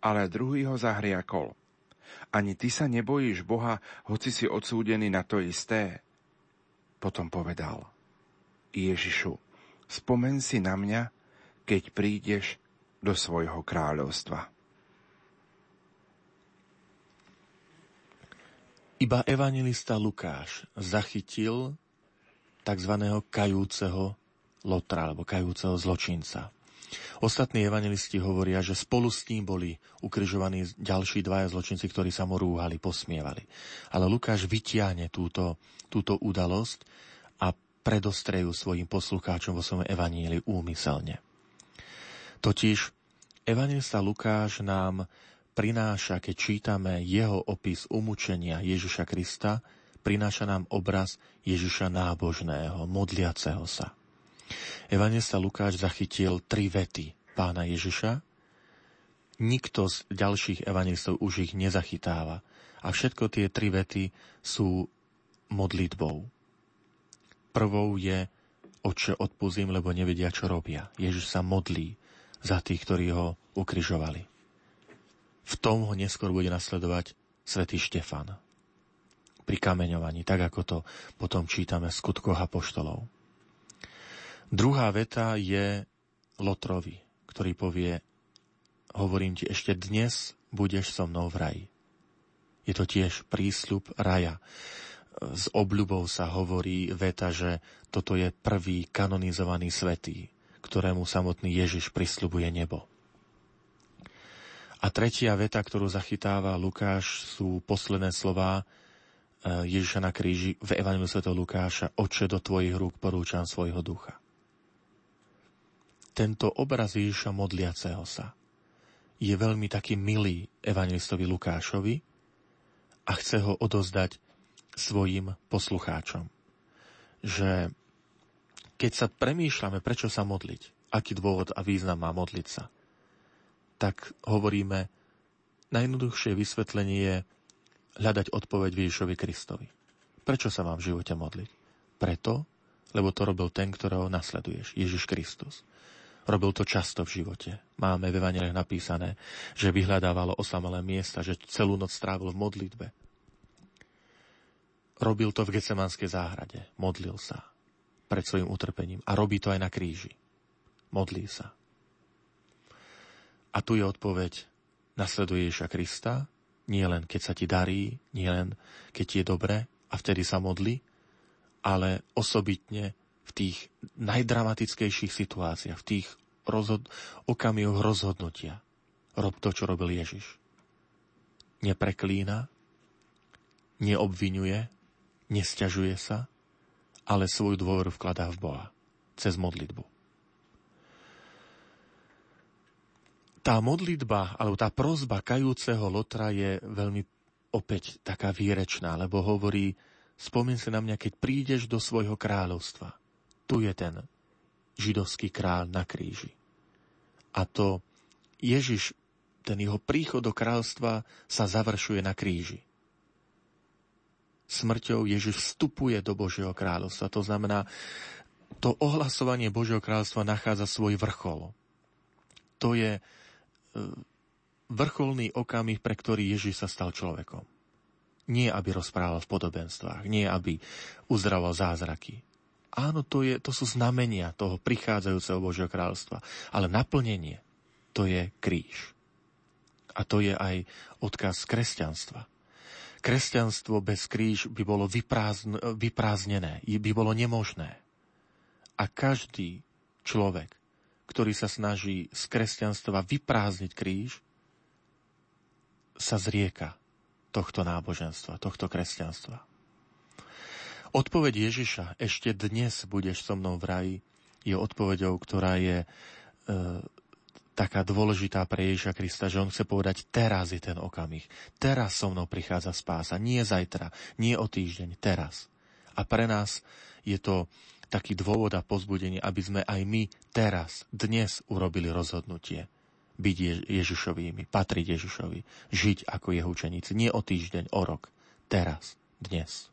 Ale druhý ho zahriakol – ani ty sa nebojíš Boha, hoci si odsúdený na to isté? Potom povedal, Ježišu, spomen si na mňa, keď prídeš do svojho kráľovstva. Iba evangelista Lukáš zachytil tzv. kajúceho lotra alebo kajúceho zločinca. Ostatní evangelisti hovoria, že spolu s ním boli ukrižovaní ďalší dvaja zločinci, ktorí sa mu rúhali, posmievali. Ale Lukáš vytiahne túto, túto udalosť a predostrejú svojim poslucháčom vo svojom evaníli úmyselne. Totiž evangelista Lukáš nám prináša, keď čítame jeho opis umúčenia Ježiša Krista, prináša nám obraz Ježiša nábožného, modliaceho sa. Evangelista Lukáš zachytil tri vety pána Ježiša. Nikto z ďalších evangelistov už ich nezachytáva. A všetko tie tri vety sú modlitbou. Prvou je Oče, odpúzim, lebo nevedia, čo robia. Ježiš sa modlí za tých, ktorí ho ukrižovali. V tom ho neskôr bude nasledovať svätý Štefan pri kameňovaní, tak ako to potom čítame v skutkoch apoštolov. Druhá veta je Lotrovi, ktorý povie, hovorím ti, ešte dnes budeš so mnou v raji. Je to tiež prísľub raja. S obľubou sa hovorí veta, že toto je prvý kanonizovaný svetý, ktorému samotný Ježiš prisľubuje nebo. A tretia veta, ktorú zachytáva Lukáš, sú posledné slová eh, Ježiša na kríži v Evangeliu Sv. Lukáša. Oče, do tvojich rúk porúčam svojho ducha tento obraz Ježiša modliaceho sa je veľmi taký milý evangelistovi Lukášovi a chce ho odozdať svojim poslucháčom. Že keď sa premýšľame, prečo sa modliť, aký dôvod a význam má modliť sa, tak hovoríme, najjednoduchšie vysvetlenie je hľadať odpoveď Ježišovi Kristovi. Prečo sa mám v živote modliť? Preto, lebo to robil ten, ktorého nasleduješ, Ježiš Kristus. Robil to často v živote. Máme v Evangelech napísané, že vyhľadávalo osamelé miesta, že celú noc strávil v modlitbe. Robil to v Gecemanskej záhrade. Modlil sa pred svojim utrpením. A robí to aj na kríži. Modlí sa. A tu je odpoveď. Nasleduje Ježiša Krista, nie len keď sa ti darí, nie len keď ti je dobre a vtedy sa modli, ale osobitne v tých najdramatickejších situáciách, v tých rozhod- okamihoch rozhodnutia. Rob to, čo robil Ježiš. Nepreklína, neobvinuje, nesťažuje sa, ale svoju dôveru vkladá v Boha cez modlitbu. Tá modlitba, alebo tá prozba kajúceho Lotra je veľmi opäť taká výrečná, lebo hovorí, Spomín si na mňa, keď prídeš do svojho kráľovstva. Tu je ten židovský kráľ na kríži. A to Ježiš, ten jeho príchod do kráľstva sa završuje na kríži. Smrťou Ježiš vstupuje do Božieho kráľovstva. To znamená, to ohlasovanie Božieho kráľovstva nachádza svoj vrchol. To je e, vrcholný okamih, pre ktorý Ježiš sa stal človekom. Nie, aby rozprával v podobenstvách, nie, aby uzdravoval zázraky. Áno, to, je, to sú znamenia toho prichádzajúceho Božieho kráľstva, ale naplnenie, to je kríž. A to je aj odkaz kresťanstva. Kresťanstvo bez kríž by bolo vyprázdn, vyprázdnené, by bolo nemožné. A každý človek, ktorý sa snaží z kresťanstva vyprázdniť kríž, sa zrieka tohto náboženstva, tohto kresťanstva. Odpoveď Ježiša, ešte dnes budeš so mnou v raji, je odpoveďou, ktorá je e, taká dôležitá pre Ježiša Krista, že on chce povedať, teraz je ten okamih. Teraz so mnou prichádza spása. Nie zajtra, nie o týždeň, teraz. A pre nás je to taký dôvod a pozbudenie, aby sme aj my teraz, dnes urobili rozhodnutie byť Ježišovými, patriť Ježišovi, žiť ako jeho učeníci. Nie o týždeň, o rok. Teraz, dnes.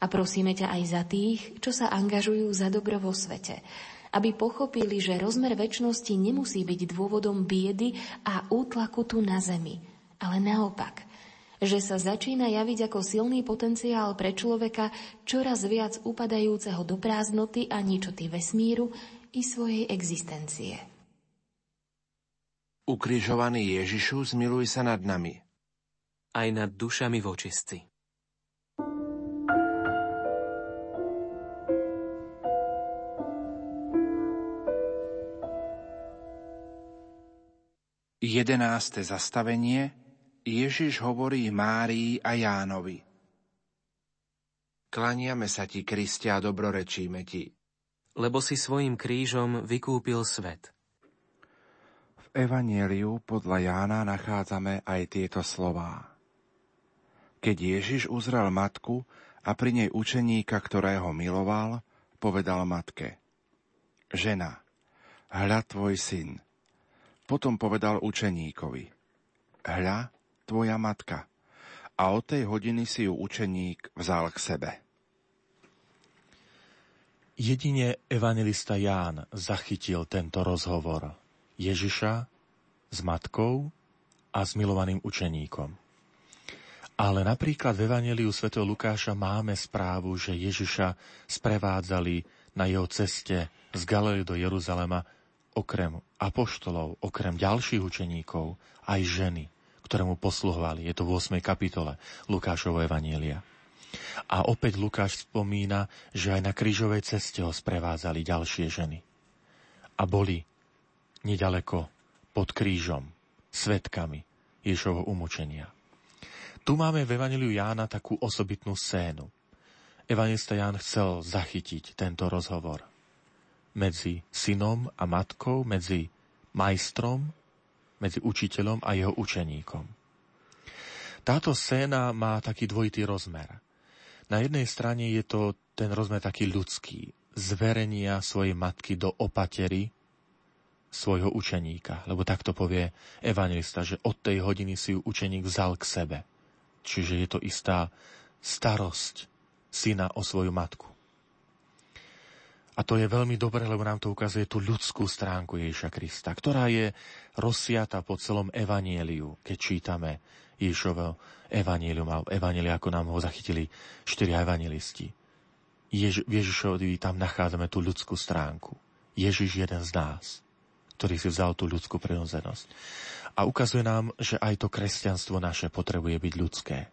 A prosíme ťa aj za tých, čo sa angažujú za dobro vo svete, aby pochopili, že rozmer väčšnosti nemusí byť dôvodom biedy a útlaku tu na zemi, ale naopak, že sa začína javiť ako silný potenciál pre človeka čoraz viac upadajúceho do prázdnoty a ničoty vesmíru i svojej existencie. Ukrižovaný Ježišu, zmiluj sa nad nami. Aj nad dušami vočistci. Jedenáste zastavenie Ježiš hovorí Márii a Jánovi. Klaniame sa ti, Kristia, a dobrorečíme ti. Lebo si svojim krížom vykúpil svet – Evanieliu podľa Jána nachádzame aj tieto slová. Keď Ježiš uzrel matku a pri nej učeníka, ktorého miloval, povedal matke Žena, hľa tvoj syn. Potom povedal učeníkovi Hľa tvoja matka. A od tej hodiny si ju učeník vzal k sebe. Jedine evangelista Ján zachytil tento rozhovor. Ježiša s matkou a s milovaným učeníkom. Ale napríklad v Evangeliu sv. Lukáša máme správu, že Ježiša sprevádzali na jeho ceste z Galilei do Jeruzalema okrem apoštolov, okrem ďalších učeníkov, aj ženy, ktoré mu posluhovali. Je to v 8. kapitole Lukášovo Evanielia. A opäť Lukáš spomína, že aj na krížovej ceste ho sprevádzali ďalšie ženy. A boli nedaleko pod krížom, svetkami Ježovho umočenia. Tu máme v Evangeliu Jána takú osobitnú scénu. Evangelista Ján chcel zachytiť tento rozhovor medzi synom a matkou, medzi majstrom, medzi učiteľom a jeho učeníkom. Táto scéna má taký dvojitý rozmer. Na jednej strane je to ten rozmer taký ľudský, zverenia svojej matky do opatery, svojho učeníka. Lebo takto povie evangelista, že od tej hodiny si ju učeník vzal k sebe. Čiže je to istá starosť syna o svoju matku. A to je veľmi dobré, lebo nám to ukazuje tú ľudskú stránku Ježiša Krista, ktorá je rozsiata po celom evanieliu, keď čítame Ježišovo evanielium, alebo evanielia, ako nám ho zachytili štyria evangelisti. Jež, v Ježišovi tam nachádzame tú ľudskú stránku. Ježiš jeden z nás ktorý si vzal tú ľudskú prirodzenosť. A ukazuje nám, že aj to kresťanstvo naše potrebuje byť ľudské.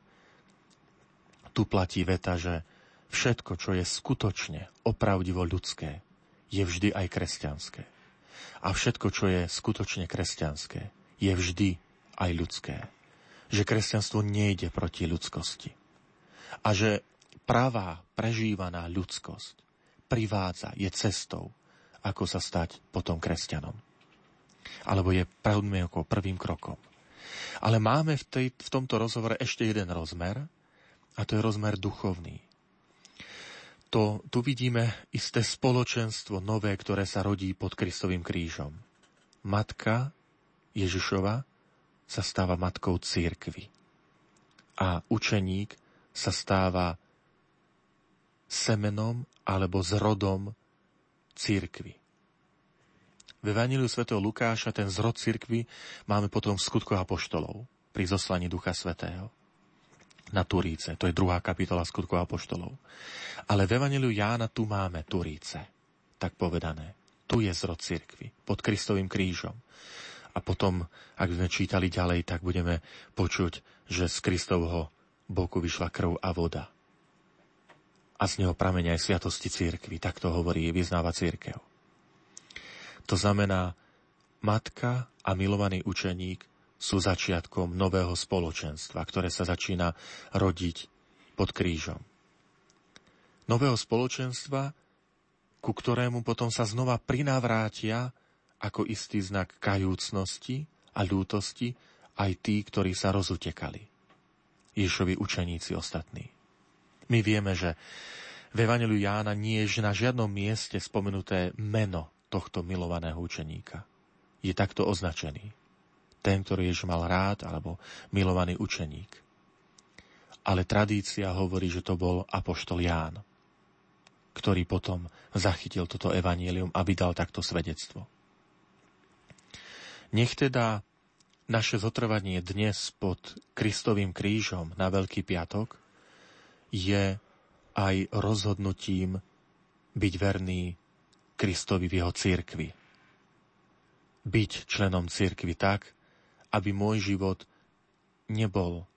Tu platí veta, že všetko, čo je skutočne opravdivo ľudské, je vždy aj kresťanské. A všetko, čo je skutočne kresťanské, je vždy aj ľudské. Že kresťanstvo nejde proti ľudskosti. A že pravá, prežívaná ľudskosť privádza, je cestou, ako sa stať potom kresťanom. Alebo je ako prvým krokom. Ale máme v, tej, v tomto rozhovore ešte jeden rozmer, a to je rozmer duchovný. To, tu vidíme isté spoločenstvo nové, ktoré sa rodí pod Kristovým krížom. Matka Ježišova sa stáva matkou církvy. A učeník sa stáva semenom alebo zrodom církvy. V Evangeliu sv. Lukáša ten zrod církvy máme potom v skutkoch apoštolov pri zoslaní Ducha Svetého na Turíce. To je druhá kapitola skutkov apoštolov. Ale v Evangeliu Jána tu máme Turíce, tak povedané. Tu je zrod cirkvy, pod Kristovým krížom. A potom, ak sme čítali ďalej, tak budeme počuť, že z Kristovho boku vyšla krv a voda. A z neho pramenia aj sviatosti církvy. Tak to hovorí, vyznáva církev. To znamená, matka a milovaný učeník sú začiatkom nového spoločenstva, ktoré sa začína rodiť pod krížom. Nového spoločenstva, ku ktorému potom sa znova prinavrátia ako istý znak kajúcnosti a ľútosti aj tí, ktorí sa rozutekali. Ježovi učeníci ostatní. My vieme, že v Evangeliu Jána nie je na žiadnom mieste spomenuté meno tohto milovaného učeníka. Je takto označený ten, ktorý Ježiš mal rád, alebo milovaný učeník. Ale tradícia hovorí, že to bol apoštol Ján, ktorý potom zachytil toto evanílium a vydal takto svedectvo. Nech teda naše zotrvanie dnes pod Kristovým krížom na Veľký piatok je aj rozhodnutím byť verný Kristovi v jeho církvi. Byť členom církvy tak, aby môj život nebol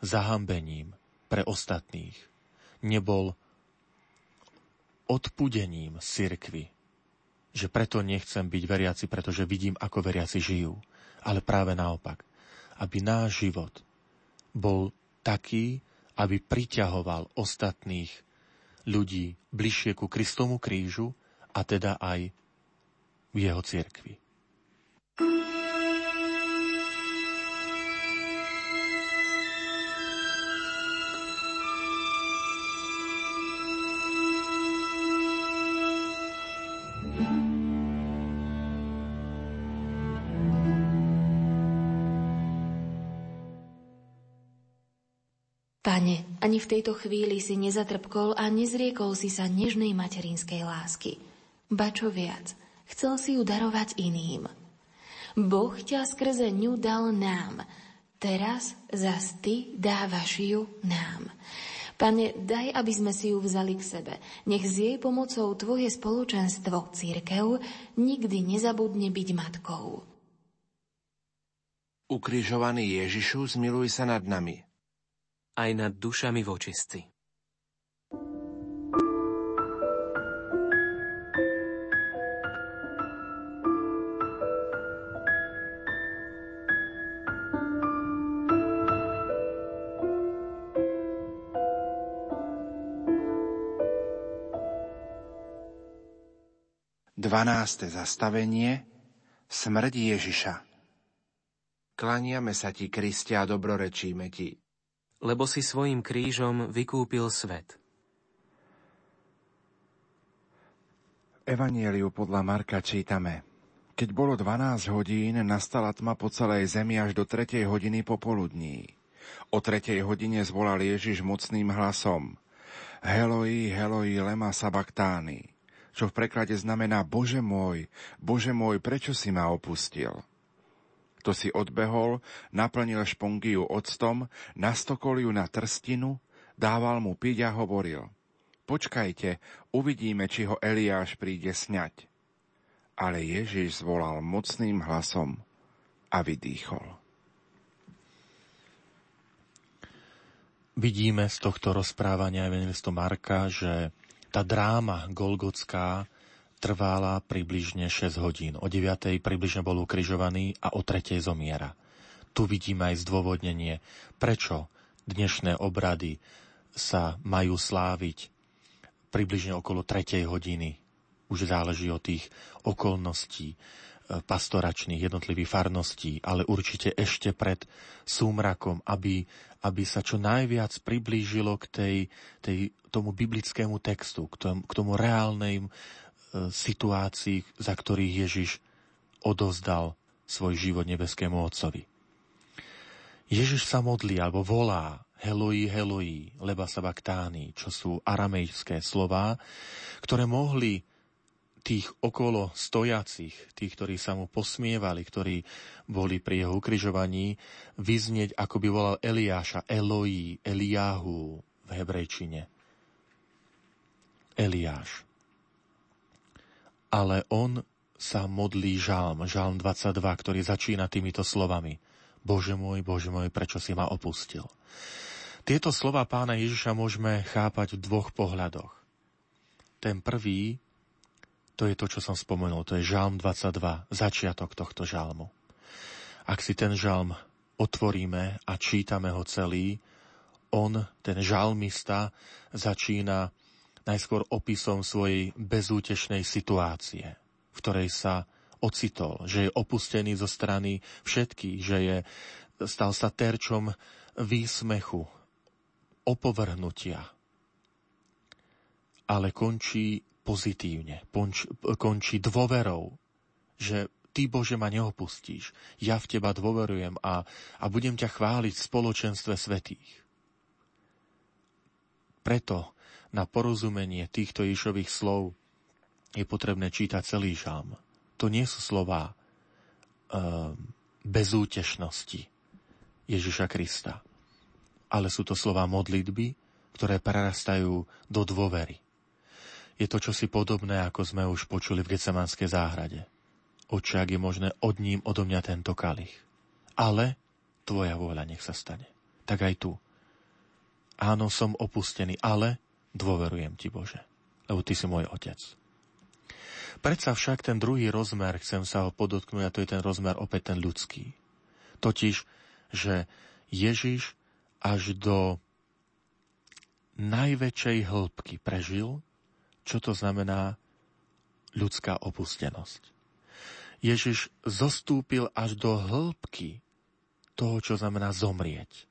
zahambením pre ostatných, nebol odpudením cirkvy, že preto nechcem byť veriaci, pretože vidím, ako veriaci žijú, ale práve naopak, aby náš život bol taký, aby priťahoval ostatných ľudí bližšie ku Kristomu krížu a teda aj v jeho cirkvi. Pane, ani v tejto chvíli si nezatrpkol a nezriekol si sa nežnej materinskej lásky. Ba čo viac, chcel si ju darovať iným. Boh ťa skrze ňu dal nám, teraz zas ty dávaš ju nám. Pane, daj, aby sme si ju vzali k sebe. Nech s jej pomocou Tvoje spoločenstvo, církev, nikdy nezabudne byť matkou. Ukrižovaný Ježišu, zmiluj sa nad nami aj nad dušami vočistci. Dvanáste zastavenie Smrť Ježiša Klaniame sa ti, Kriste, a dobrorečíme ti lebo si svojim krížom vykúpil svet. Evanieliu podľa Marka čítame. Keď bolo 12 hodín, nastala tma po celej zemi až do 3. hodiny popoludní. O 3. hodine zvolal Ježiš mocným hlasom. Heloi, Heloi, lema sabaktány, čo v preklade znamená Bože môj, Bože môj, prečo si ma opustil? To si odbehol, naplnil špongiu octom, nastokol ju na trstinu, dával mu piť a hovoril. Počkajte, uvidíme, či ho Eliáš príde sňať. Ale Ježiš zvolal mocným hlasom a vydýchol. vidíme z tohto rozprávania evangelistu Marka, že tá dráma golgotská trvala približne 6 hodín. O 9. približne bol ukrižovaný a o 3. zomiera. Tu vidíme aj zdôvodnenie, prečo dnešné obrady sa majú sláviť približne okolo 3. hodiny. Už záleží od tých okolností pastoračných jednotlivých farností, ale určite ešte pred súmrakom, aby, aby sa čo najviac priblížilo k tej, tej, tomu biblickému textu, k tomu, k tomu reálnej situácii, za ktorých Ježiš odozdal svoj život nebeskému Otcovi. Ježiš sa modlí alebo volá Heloi, Heloi, leba sabaktáni, čo sú aramejské slová, ktoré mohli tých okolo stojacich, tých, ktorí sa mu posmievali, ktorí boli pri jeho ukrižovaní, vyznieť, ako by volal Eliáša, Eloi, Eliahu v hebrejčine. Eliáš. Ale on sa modlí žalm, žalm 22, ktorý začína týmito slovami. Bože môj, Bože môj, prečo si ma opustil? Tieto slova pána Ježiša môžeme chápať v dvoch pohľadoch. Ten prvý to je to, čo som spomenul. To je žalm 22, začiatok tohto žalmu. Ak si ten žalm otvoríme a čítame ho celý, on, ten žalmista, začína najskôr opisom svojej bezútešnej situácie, v ktorej sa ocitol, že je opustený zo strany všetkých, že je, stal sa terčom výsmechu, opovrhnutia. Ale končí pozitívne, ponč, končí dôverou, že Ty, Bože, ma neopustíš. Ja v Teba dôverujem a, a budem ťa chváliť v spoločenstve svetých. Preto na porozumenie týchto Ježových slov je potrebné čítať celý žalm. To nie sú slova e, bezútešnosti Ježiša Krista, ale sú to slova modlitby, ktoré prerastajú do dôvery je to čosi podobné, ako sme už počuli v Gecemanskej záhrade. Oče, je možné, od ním odo mňa tento kalich. Ale tvoja vôľa nech sa stane. Tak aj tu. Áno, som opustený, ale dôverujem ti, Bože, lebo ty si môj otec. Predsa však ten druhý rozmer, chcem sa ho podotknúť, a to je ten rozmer opäť ten ľudský. Totiž, že Ježiš až do najväčšej hĺbky prežil čo to znamená ľudská opustenosť. Ježiš zostúpil až do hĺbky toho, čo znamená zomrieť.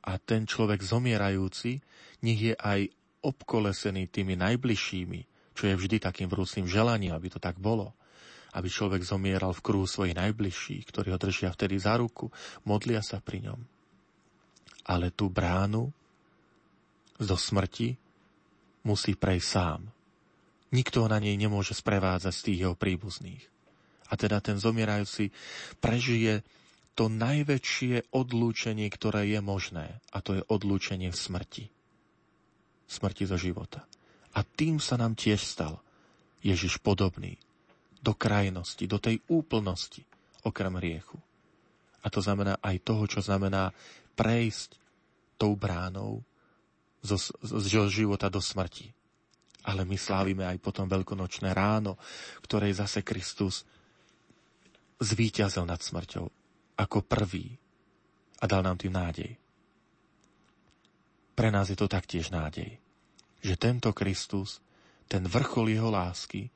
A ten človek zomierajúci, nech je aj obkolesený tými najbližšími, čo je vždy takým vrúcným želaním, aby to tak bolo. Aby človek zomieral v kruhu svojich najbližších, ktorí ho držia vtedy za ruku, modlia sa pri ňom. Ale tú bránu do smrti musí prejsť sám. Nikto na nej nemôže sprevádzať z tých jeho príbuzných. A teda ten zomierajúci prežije to najväčšie odlúčenie, ktoré je možné. A to je odlúčenie v smrti. Smrti zo života. A tým sa nám tiež stal Ježiš podobný. Do krajnosti, do tej úplnosti, okrem riechu. A to znamená aj toho, čo znamená prejsť tou bránou zo, zo života do smrti. Ale my slávime aj potom veľkonočné ráno, ktorej zase Kristus zvíťazil nad smrťou ako prvý a dal nám tým nádej. Pre nás je to taktiež nádej, že tento Kristus, ten vrchol jeho lásky,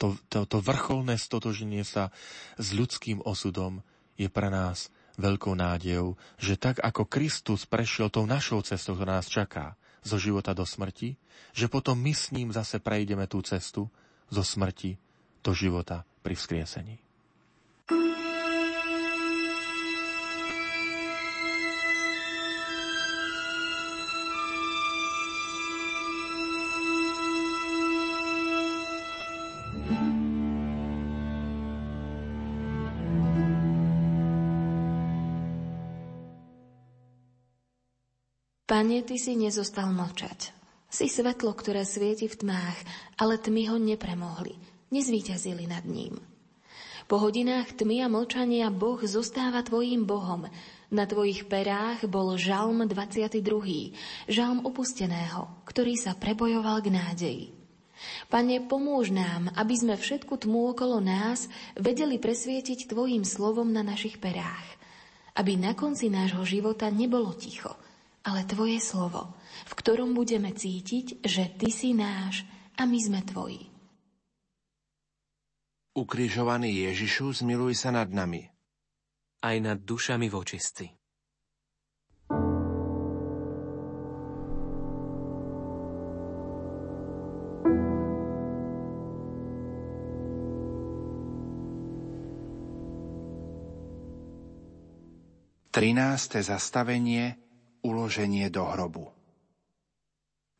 to, to, to vrcholné stotoženie sa s ľudským osudom je pre nás veľkou nádejou, že tak ako Kristus prešiel tou našou cestou, ktorá nás čaká, zo života do smrti, že potom my s ním zase prejdeme tú cestu zo smrti do života pri vzkriesení. Pane, Ty si nezostal mlčať. Si svetlo, ktoré svieti v tmách, ale tmy ho nepremohli, nezvíťazili nad ním. Po hodinách tmy a mlčania Boh zostáva Tvojim Bohom Na tvojich perách bol žalm 22. Žalm opusteného, ktorý sa prebojoval k nádeji. Pane, pomôž nám, aby sme všetku tmu okolo nás vedeli presvietiť Tvojim slovom na našich perách. Aby na konci nášho života nebolo ticho, ale Tvoje slovo, v ktorom budeme cítiť, že Ty si náš a my sme Tvoji. Ukrižovaný Ježišu, zmiluj sa nad nami – aj nad dušami vočistí. Trináste zastavenie Uloženie do hrobu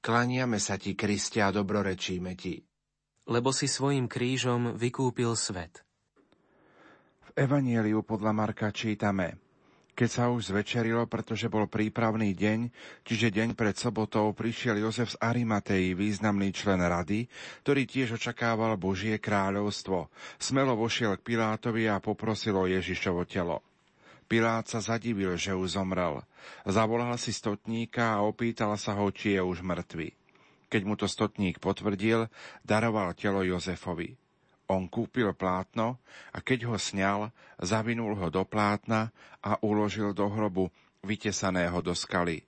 Klaniame sa ti, Kriste, a dobrorečíme ti. Lebo si svojim krížom vykúpil svet – Evanieliu podľa Marka čítame keď sa už zvečerilo, pretože bol prípravný deň, čiže deň pred sobotou, prišiel Jozef z Arimatei, významný člen rady, ktorý tiež očakával Božie kráľovstvo. Smelo vošiel k Pilátovi a poprosil o Ježišovo telo. Pilát sa zadivil, že už zomrel. Zavolal si stotníka a opýtal sa ho, či je už mŕtvy. Keď mu to stotník potvrdil, daroval telo Jozefovi. On kúpil plátno a keď ho sňal, zavinul ho do plátna a uložil do hrobu vytesaného do skaly.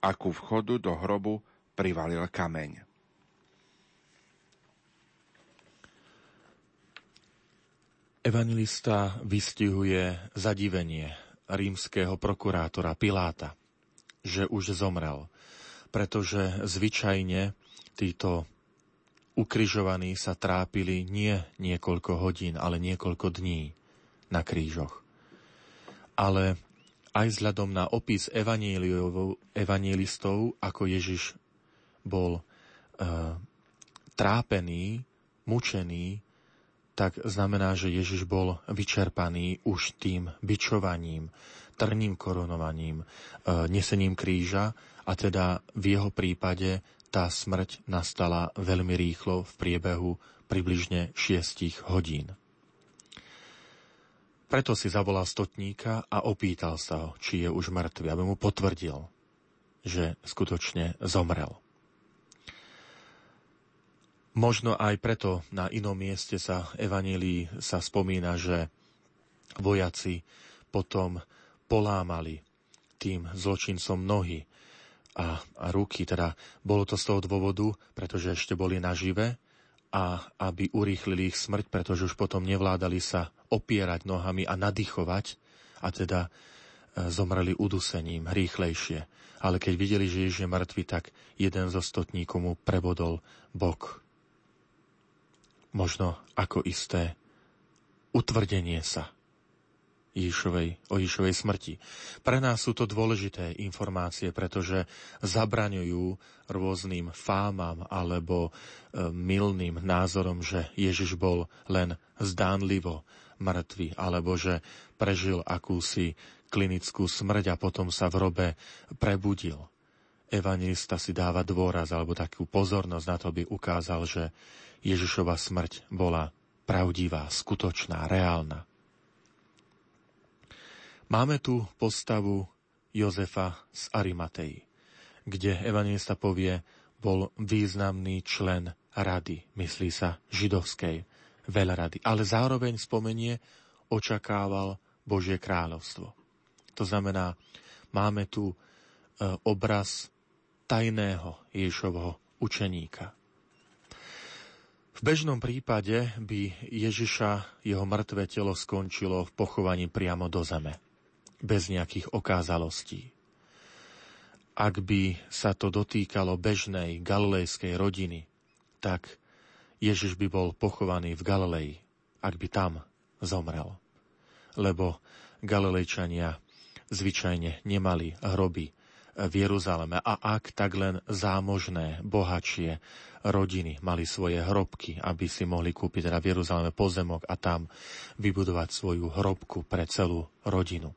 A ku vchodu do hrobu privalil kameň. Evangelista vystihuje zadivenie rímskeho prokurátora Piláta, že už zomrel, pretože zvyčajne títo ukrižovaní sa trápili nie niekoľko hodín, ale niekoľko dní na krížoch. Ale aj vzhľadom na opis evanílistov, ako Ježiš bol e, trápený, mučený, tak znamená, že Ježiš bol vyčerpaný už tým bičovaním, trným korunovaním, e, nesením kríža a teda v jeho prípade tá smrť nastala veľmi rýchlo v priebehu približne 6 hodín. Preto si zavolal stotníka a opýtal sa ho, či je už mŕtvy, aby mu potvrdil, že skutočne zomrel. Možno aj preto na inom mieste sa Evanílii sa spomína, že vojaci potom polámali tým zločincom nohy, a, a ruky. Teda bolo to z toho dôvodu, pretože ešte boli nažive a aby urýchlili ich smrť, pretože už potom nevládali sa opierať nohami a nadýchovať a teda e, zomreli udusením rýchlejšie. Ale keď videli, že Ježiš je mŕtvy, tak jeden zo stotníkov mu prebodol bok. Možno ako isté utvrdenie sa Ježišovej, o Ježišovej smrti. Pre nás sú to dôležité informácie, pretože zabraňujú rôznym fámam alebo e, milným názorom, že Ježiš bol len zdánlivo mŕtvy, alebo že prežil akúsi klinickú smrť a potom sa v robe prebudil. Evangelista si dáva dôraz alebo takú pozornosť na to, aby ukázal, že Ježišova smrť bola pravdivá, skutočná, reálna. Máme tu postavu Jozefa z Arimatei, kde evangelista povie, bol významný člen rady, myslí sa židovskej veľrady, ale zároveň spomenie očakával Božie kráľovstvo. To znamená, máme tu e, obraz tajného Ježišovho učeníka. V bežnom prípade by Ježiša jeho mŕtve telo skončilo v pochovaní priamo do zeme bez nejakých okázalostí. Ak by sa to dotýkalo bežnej galilejskej rodiny, tak Ježiš by bol pochovaný v Galilei, ak by tam zomrel. Lebo Galilejčania zvyčajne nemali hroby v Jeruzaleme a ak tak len zámožné, bohatšie rodiny mali svoje hrobky, aby si mohli kúpiť teda v Jeruzaleme pozemok a tam vybudovať svoju hrobku pre celú rodinu.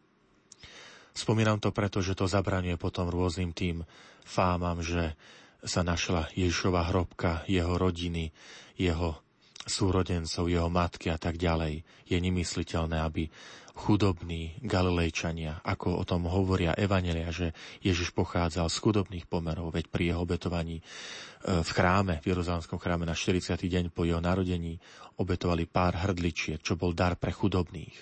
Spomínam to preto, že to zabraňuje potom rôznym tým fámam, že sa našla Ježišova hrobka, jeho rodiny, jeho súrodencov, jeho matky a tak ďalej. Je nemysliteľné, aby chudobní Galilejčania, ako o tom hovoria Evanelia, že Ježiš pochádzal z chudobných pomerov, veď pri jeho obetovaní e, v chráme, v Jeruzalemskom chráme na 40. deň po jeho narodení obetovali pár hrdličiek, čo bol dar pre chudobných.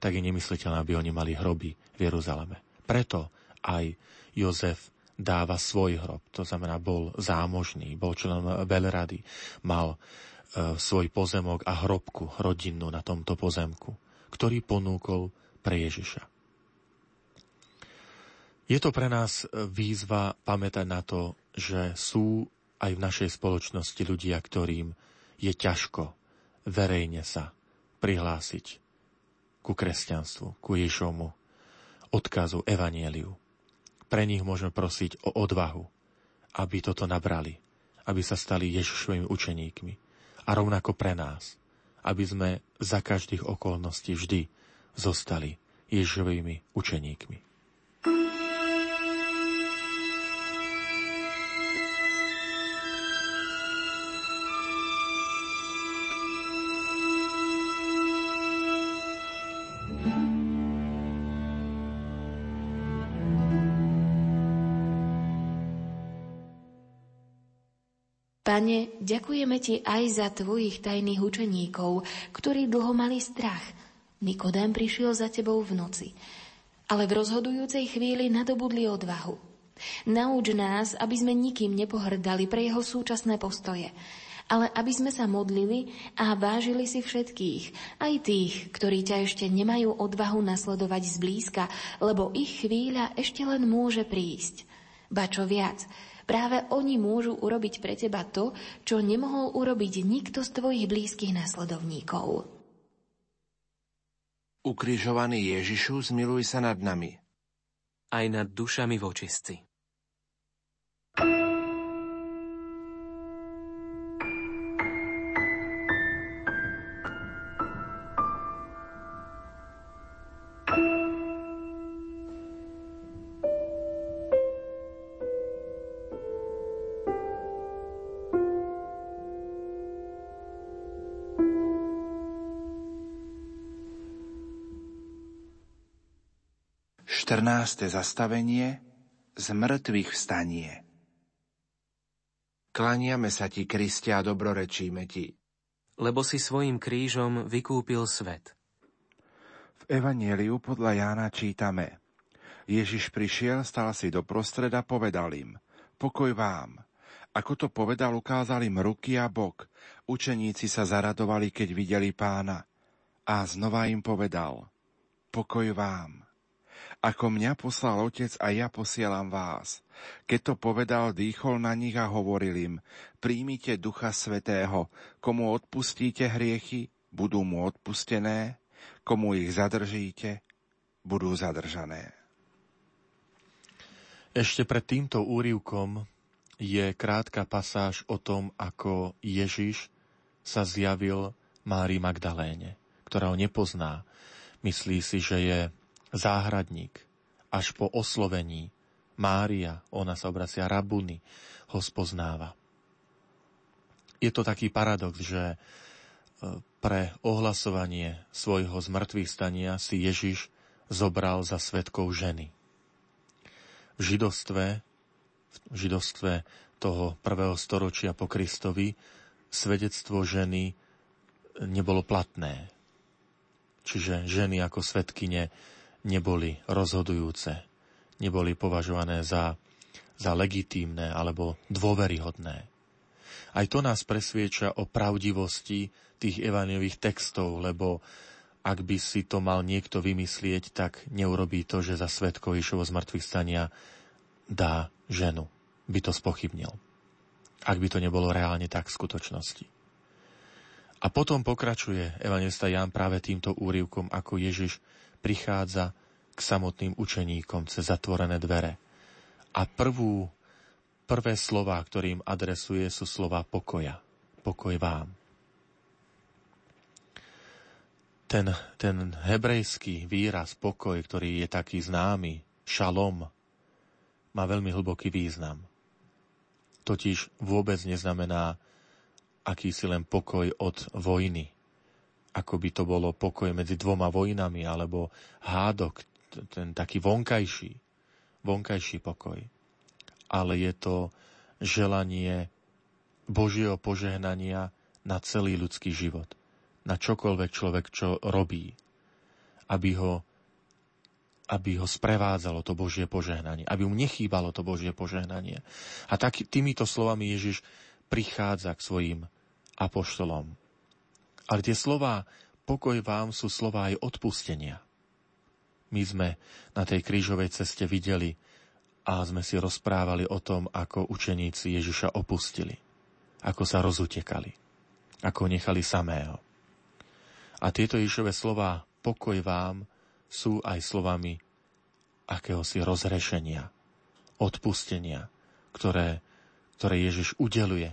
Tak je nemysliteľné, aby oni mali hroby v Jeruzaleme. Preto aj Jozef dáva svoj hrob. To znamená, bol zámožný, bol členom veľrady, mal e, svoj pozemok a hrobku rodinnú na tomto pozemku, ktorý ponúkol pre Ježiša. Je to pre nás výzva pamätať na to, že sú aj v našej spoločnosti ľudia, ktorým je ťažko verejne sa prihlásiť ku kresťanstvu, ku Ježomu, odkazu, evanieliu pre nich môžeme prosiť o odvahu, aby toto nabrali, aby sa stali Ježišovými učeníkmi. A rovnako pre nás, aby sme za každých okolností vždy zostali Ježišovými učeníkmi. Pane, ďakujeme Ti aj za Tvojich tajných učeníkov, ktorí dlho mali strach. Nikodém prišiel za Tebou v noci, ale v rozhodujúcej chvíli nadobudli odvahu. Nauč nás, aby sme nikým nepohrdali pre jeho súčasné postoje, ale aby sme sa modlili a vážili si všetkých, aj tých, ktorí ťa ešte nemajú odvahu nasledovať zblízka, lebo ich chvíľa ešte len môže prísť. Ba čo viac, Práve oni môžu urobiť pre teba to, čo nemohol urobiť nikto z tvojich blízkych nasledovníkov. Ukrižovaný Ježišu, zmiluj sa nad nami. Aj nad dušami vočistci. 14. zastavenie z mŕtvych vstanie. Klaniame sa ti, Kristia, a dobrorečíme ti. Lebo si svojim krížom vykúpil svet. V Evanieliu podľa Jána čítame Ježiš prišiel, stal si do prostreda, povedal im Pokoj vám. Ako to povedal, ukázal im ruky a bok. Učeníci sa zaradovali, keď videli pána. A znova im povedal Pokoj vám. Ako mňa poslal Otec a ja posielam vás. Keď to povedal, dýchol na nich a hovoril im, príjmite Ducha Svetého, komu odpustíte hriechy, budú mu odpustené, komu ich zadržíte, budú zadržané. Ešte pred týmto úrivkom je krátka pasáž o tom, ako Ježiš sa zjavil Mári Magdaléne, ktorá ho nepozná. Myslí si, že je záhradník. Až po oslovení Mária, ona sa obracia Rabuny, ho spoznáva. Je to taký paradox, že e, pre ohlasovanie svojho zmrtvých stania si Ježiš zobral za svetkov ženy. V židovstve, v židovstve toho prvého storočia po Kristovi svedectvo ženy nebolo platné. Čiže ženy ako svetkyne neboli rozhodujúce, neboli považované za, za legitímne alebo dôveryhodné. Aj to nás presvieča o pravdivosti tých evanových textov, lebo ak by si to mal niekto vymyslieť, tak neurobí to, že za svetko Išovo z mŕtvych stania dá ženu. By to spochybnil. Ak by to nebolo reálne tak v skutočnosti. A potom pokračuje evangelista Ján práve týmto úrivkom, ako Ježiš prichádza k samotným učeníkom cez zatvorené dvere. A prvú, prvé slova, ktorým adresuje, sú slova pokoja. Pokoj vám. Ten, ten hebrejský výraz pokoj, ktorý je taký známy, šalom, má veľmi hlboký význam. Totiž vôbec neznamená akýsi len pokoj od vojny, ako by to bolo pokoj medzi dvoma vojnami, alebo hádok, ten taký vonkajší, vonkajší pokoj. Ale je to želanie Božieho požehnania na celý ľudský život. Na čokoľvek človek, čo robí. Aby ho, aby ho sprevádzalo to Božie požehnanie. Aby mu nechýbalo to Božie požehnanie. A tak týmito slovami Ježiš prichádza k svojim apoštolom. Ale tie slova pokoj vám sú slova aj odpustenia. My sme na tej krížovej ceste videli a sme si rozprávali o tom, ako učeníci Ježiša opustili, ako sa rozutekali, ako nechali samého. A tieto Ježišové slova pokoj vám sú aj slovami akéhosi rozrešenia, odpustenia, ktoré, ktoré Ježiš udeluje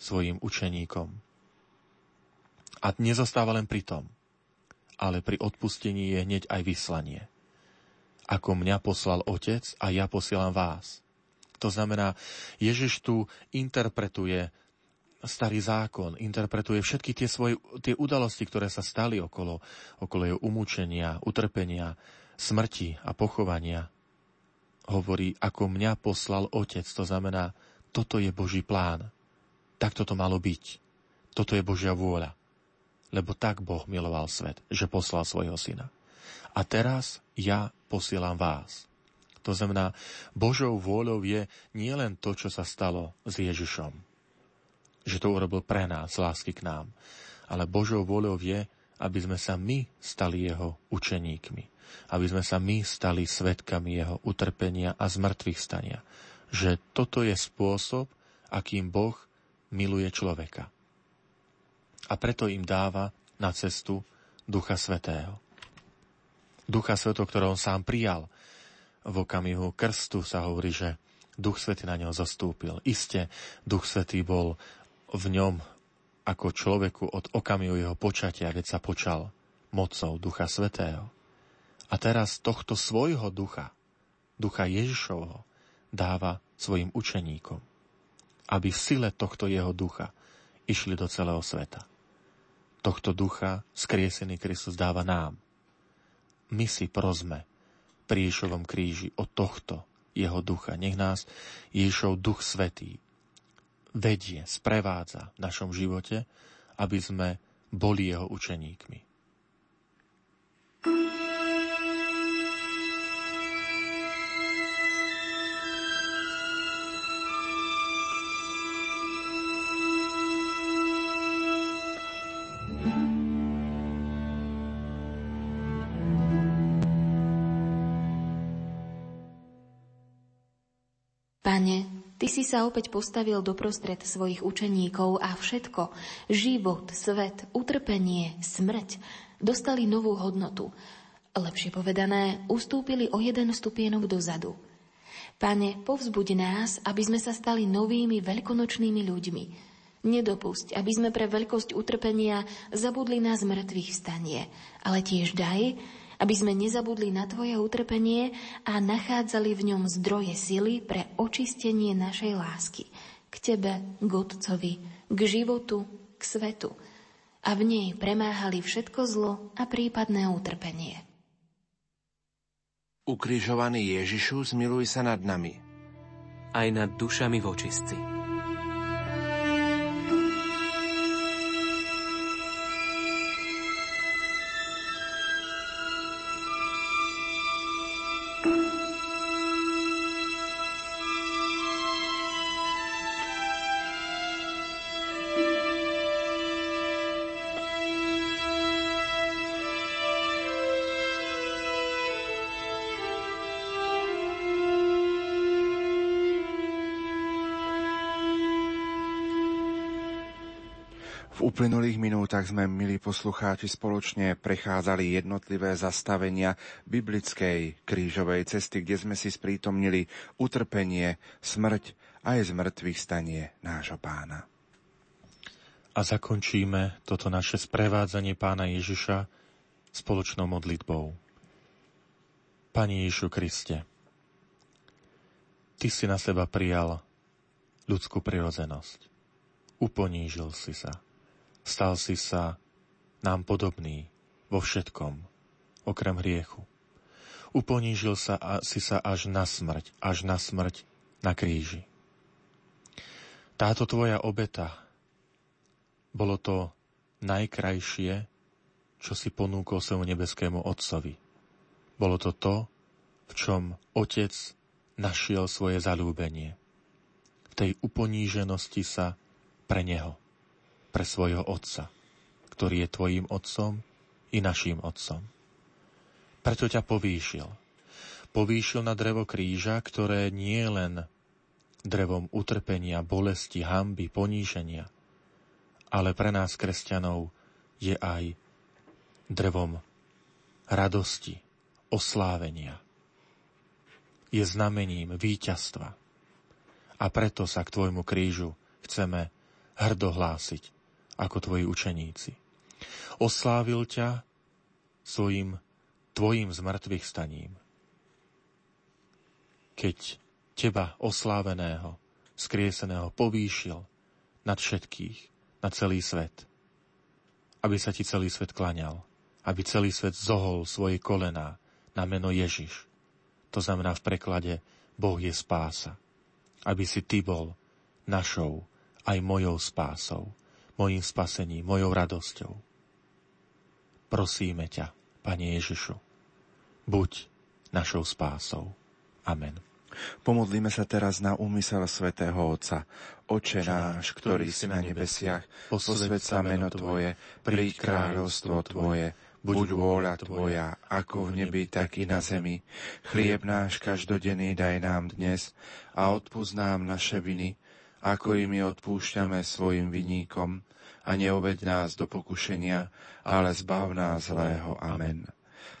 svojim učeníkom. A nezostáva len pri tom, ale pri odpustení je hneď aj vyslanie. Ako mňa poslal Otec a ja posielam vás. To znamená, Ježiš tu interpretuje starý zákon, interpretuje všetky tie svoje tie udalosti, ktoré sa stali okolo, okolo jeho umúčenia, utrpenia, smrti a pochovania. Hovorí, ako mňa poslal Otec, to znamená, toto je Boží plán. Tak toto malo byť. Toto je Božia vôľa lebo tak Boh miloval svet, že poslal svojho syna. A teraz ja posielam vás. To znamená, Božou vôľou je nielen to, čo sa stalo s Ježišom, že to urobil pre nás, lásky k nám, ale Božou vôľou je, aby sme sa my stali jeho učeníkmi, aby sme sa my stali svetkami jeho utrpenia a zmrtvých stania. Že toto je spôsob, akým Boh miluje človeka a preto im dáva na cestu Ducha Svetého. Ducha Svetého, ktorého on sám prijal. V okamihu krstu sa hovorí, že Duch Svetý na neho zastúpil. Isté, Duch Svetý bol v ňom ako človeku od okamihu jeho počatia, keď sa počal mocou Ducha Svetého. A teraz tohto svojho ducha, ducha Ježišovho, dáva svojim učeníkom, aby v sile tohto jeho ducha išli do celého sveta tohto ducha skriesený Kristus dáva nám. My si prosme pri Ježovom kríži o tohto jeho ducha. Nech nás Ježov duch svetý vedie, sprevádza v našom živote, aby sme boli jeho učeníkmi. Ty si sa opäť postavil doprostred svojich učeníkov a všetko, život, svet, utrpenie, smrť, dostali novú hodnotu. Lepšie povedané, ustúpili o jeden stupienok dozadu. Pane, povzbuď nás, aby sme sa stali novými veľkonočnými ľuďmi. Nedopusť, aby sme pre veľkosť utrpenia zabudli na zmrtvých stanie, ale tiež daj, aby sme nezabudli na Tvoje utrpenie a nachádzali v ňom zdroje sily pre očistenie našej lásky k Tebe, k Otcovi, k životu, k svetu a v nej premáhali všetko zlo a prípadné utrpenie. Ukrižovaný Ježišu, zmiluj sa nad nami. Aj nad dušami vočistci. Uplynulých minútach sme, milí poslucháči, spoločne prechádzali jednotlivé zastavenia biblickej krížovej cesty, kde sme si sprítomnili utrpenie, smrť a aj zmrtvých stanie nášho pána. A zakončíme toto naše sprevádzanie pána Ježiša spoločnou modlitbou. Pani Ježišu Kriste, Ty si na seba prijal ľudskú prirodzenosť uponížil si sa. Stal si sa nám podobný vo všetkom, okrem hriechu. Uponížil sa a si sa až na smrť, až na smrť na kríži. Táto tvoja obeta, bolo to najkrajšie, čo si ponúkol svojmu nebeskému Otcovi. Bolo to to, v čom Otec našiel svoje zalúbenie. V tej uponíženosti sa pre Neho, pre svojho Otca, ktorý je tvojim Otcom i našim Otcom. Preto ťa povýšil. Povýšil na drevo kríža, ktoré nie len drevom utrpenia, bolesti, hamby, poníženia, ale pre nás, kresťanov, je aj drevom radosti, oslávenia. Je znamením víťazstva. A preto sa k tvojmu krížu chceme hrdo hlásiť ako tvoji učeníci. Oslávil ťa svojim tvojim zmrtvých staním. Keď teba osláveného, skrieseného povýšil nad všetkých, na celý svet, aby sa ti celý svet klaňal, aby celý svet zohol svoje kolená na meno Ježiš. To znamená v preklade Boh je spása. Aby si ty bol našou aj mojou spásou, mojim spasením, mojou radosťou. Prosíme ťa, Pane Ježišu, buď našou spásou. Amen. Pomodlíme sa teraz na úmysel svätého Otca. Oče náš, ktorý si na nebesiach, posved sa meno Tvoje, príď kráľovstvo Tvoje, buď vôľa Tvoja, ako v nebi, tak i na zemi. Chlieb náš každodenný daj nám dnes a odpúsť nám naše viny, ako i my odpúšťame svojim viníkom. A neoved nás do pokušenia, ale zbav nás zlého. Amen.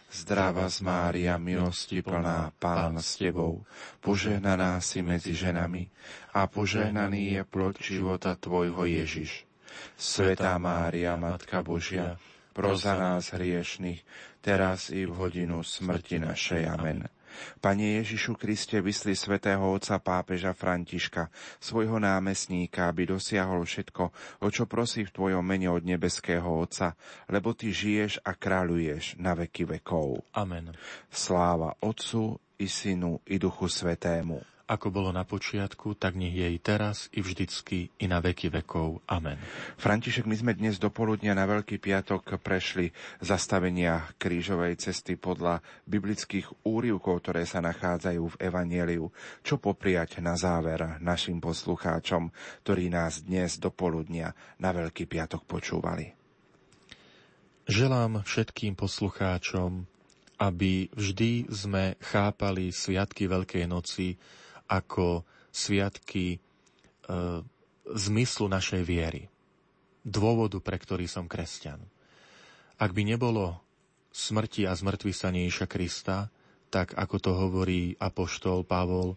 Zdrava z Mária, milosti plná, Pán s Tebou, požehnaná si medzi ženami a požehnaný je plod života Tvojho Ježiš. Svetá Mária, Matka Božia, proza nás hriešných, teraz i v hodinu smrti našej. Amen. Pane Ježišu Kriste, vysli svätého otca pápeža Františka, svojho námestníka, aby dosiahol všetko, o čo prosí v Tvojom mene od nebeského Otca, lebo Ty žiješ a kráľuješ na veky vekov. Amen. Sláva Otcu i Synu i Duchu Svetému ako bolo na počiatku, tak nech je i teraz, i vždycky, i na veky vekov. Amen. František, my sme dnes do poludnia na Veľký piatok prešli zastavenia krížovej cesty podľa biblických úrivkov, ktoré sa nachádzajú v Evanieliu. Čo popriať na záver našim poslucháčom, ktorí nás dnes do poludnia na Veľký piatok počúvali? Želám všetkým poslucháčom, aby vždy sme chápali Sviatky Veľkej noci ako sviatky e, zmyslu našej viery, dôvodu, pre ktorý som kresťan. Ak by nebolo smrti a zmrtvý sa Ježiša Krista, tak ako to hovorí apoštol Pavol,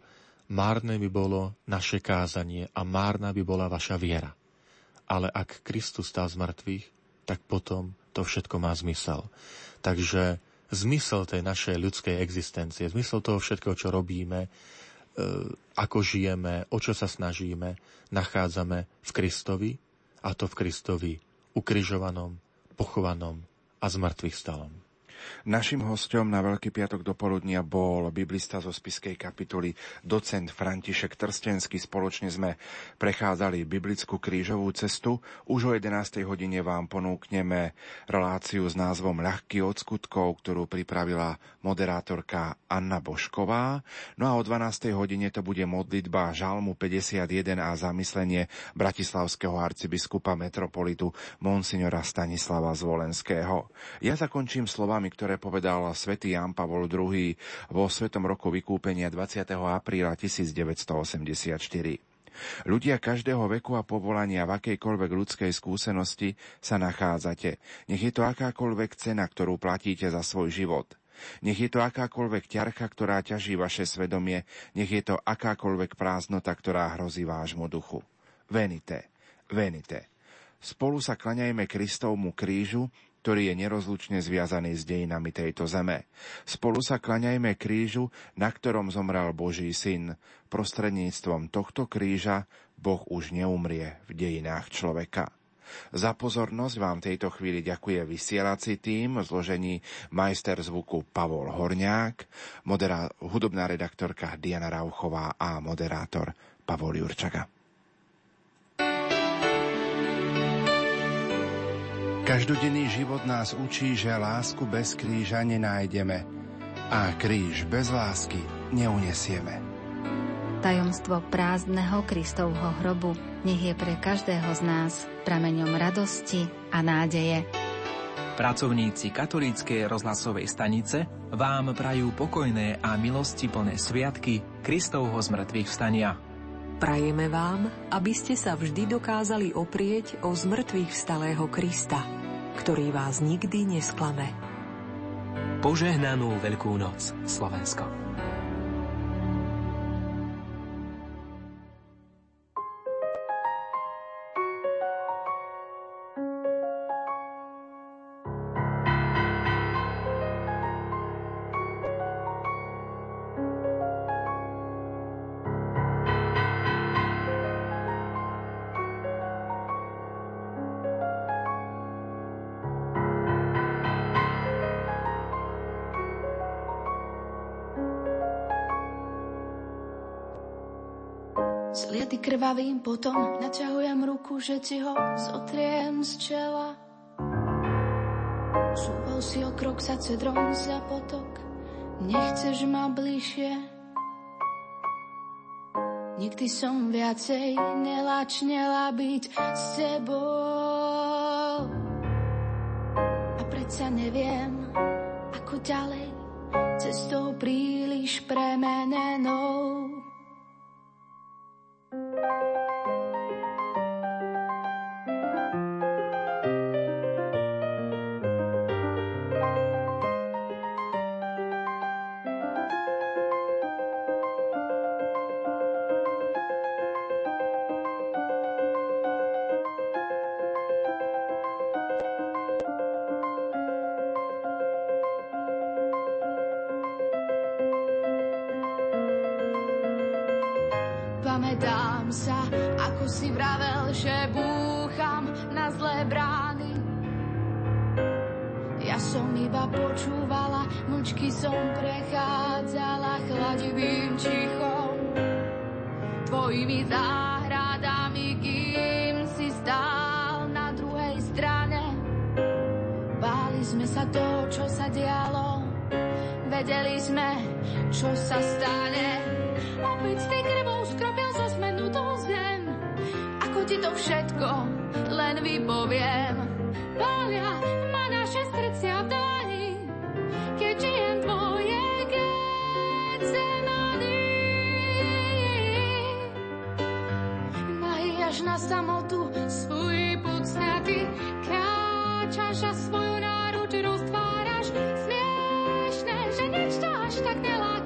márne by bolo naše kázanie a márna by bola vaša viera. Ale ak Kristus stal z mŕtvych, tak potom to všetko má zmysel. Takže zmysel tej našej ľudskej existencie, zmysel toho všetkého, čo robíme, ako žijeme, o čo sa snažíme, nachádzame v Kristovi, a to v Kristovi ukrižovanom, pochovanom a zmrtvých stalom. Našim hostom na Veľký piatok do poludnia bol biblista zo spiskej kapituly docent František Trstenský. Spoločne sme prechádzali biblickú krížovú cestu. Už o 11. hodine vám ponúkneme reláciu s názvom Ľahký od skutkov, ktorú pripravila moderátorka Anna Bošková. No a o 12. hodine to bude modlitba Žalmu 51 a zamyslenie bratislavského arcibiskupa metropolitu Monsignora Stanislava Zvolenského. Ja zakončím slovami ktoré povedal svätý Jan Pavol II vo Svetom roku vykúpenia 20. apríla 1984. Ľudia každého veku a povolania v akejkoľvek ľudskej skúsenosti sa nachádzate. Nech je to akákoľvek cena, ktorú platíte za svoj život. Nech je to akákoľvek ťarcha, ktorá ťaží vaše svedomie, nech je to akákoľvek prázdnota, ktorá hrozí vášmu duchu. Venite, venite. Spolu sa klaňajme Kristovmu krížu, ktorý je nerozlučne zviazaný s dejinami tejto zeme. Spolu sa klaňajme krížu, na ktorom zomrel Boží syn. Prostredníctvom tohto kríža Boh už neumrie v dejinách človeka. Za pozornosť vám tejto chvíli ďakuje vysielací tým v zložení majster zvuku Pavol Horňák, moderá- hudobná redaktorka Diana Rauchová a moderátor Pavol Jurčaga. Každodenný život nás učí, že lásku bez kríža nenájdeme a kríž bez lásky neunesieme. Tajomstvo prázdneho Kristovho hrobu nech je pre každého z nás prameňom radosti a nádeje. Pracovníci katolíckej rozhlasovej stanice vám prajú pokojné a milosti plné sviatky Kristovho zmrtvých vstania. Prajeme vám, aby ste sa vždy dokázali oprieť o zmrtvých vstalého Krista, ktorý vás nikdy nesklame. Požehnanú Veľkú noc, Slovensko. Krvavým potom naťahujem ruku, že ti ho zotriem z čela. Súval si o krok za cedrom za potok, nechceš ma bližšie. Nikdy som viacej nelačnela byť s tebou. A predsa neviem, ako ďalej, cestou príliš premenenou. thank you si vravel, že búcham na zlé brány. Ja som iba počúvala, mlčky som prechádzala chladivým čichom. Tvojimi záhradami, kým si stál na druhej strane. Báli sme sa to, čo sa dialo, vedeli sme, čo sa stane. Opäť ty to všetko len vypoviem. Pália ma naše srdcia v dlani, keď žijem tvoje gecemany. Nahýjaš na samotu svoj púd snaty, kráčaš a svoju náruč roztváraš. Smiešne, že nič to až tak neláš.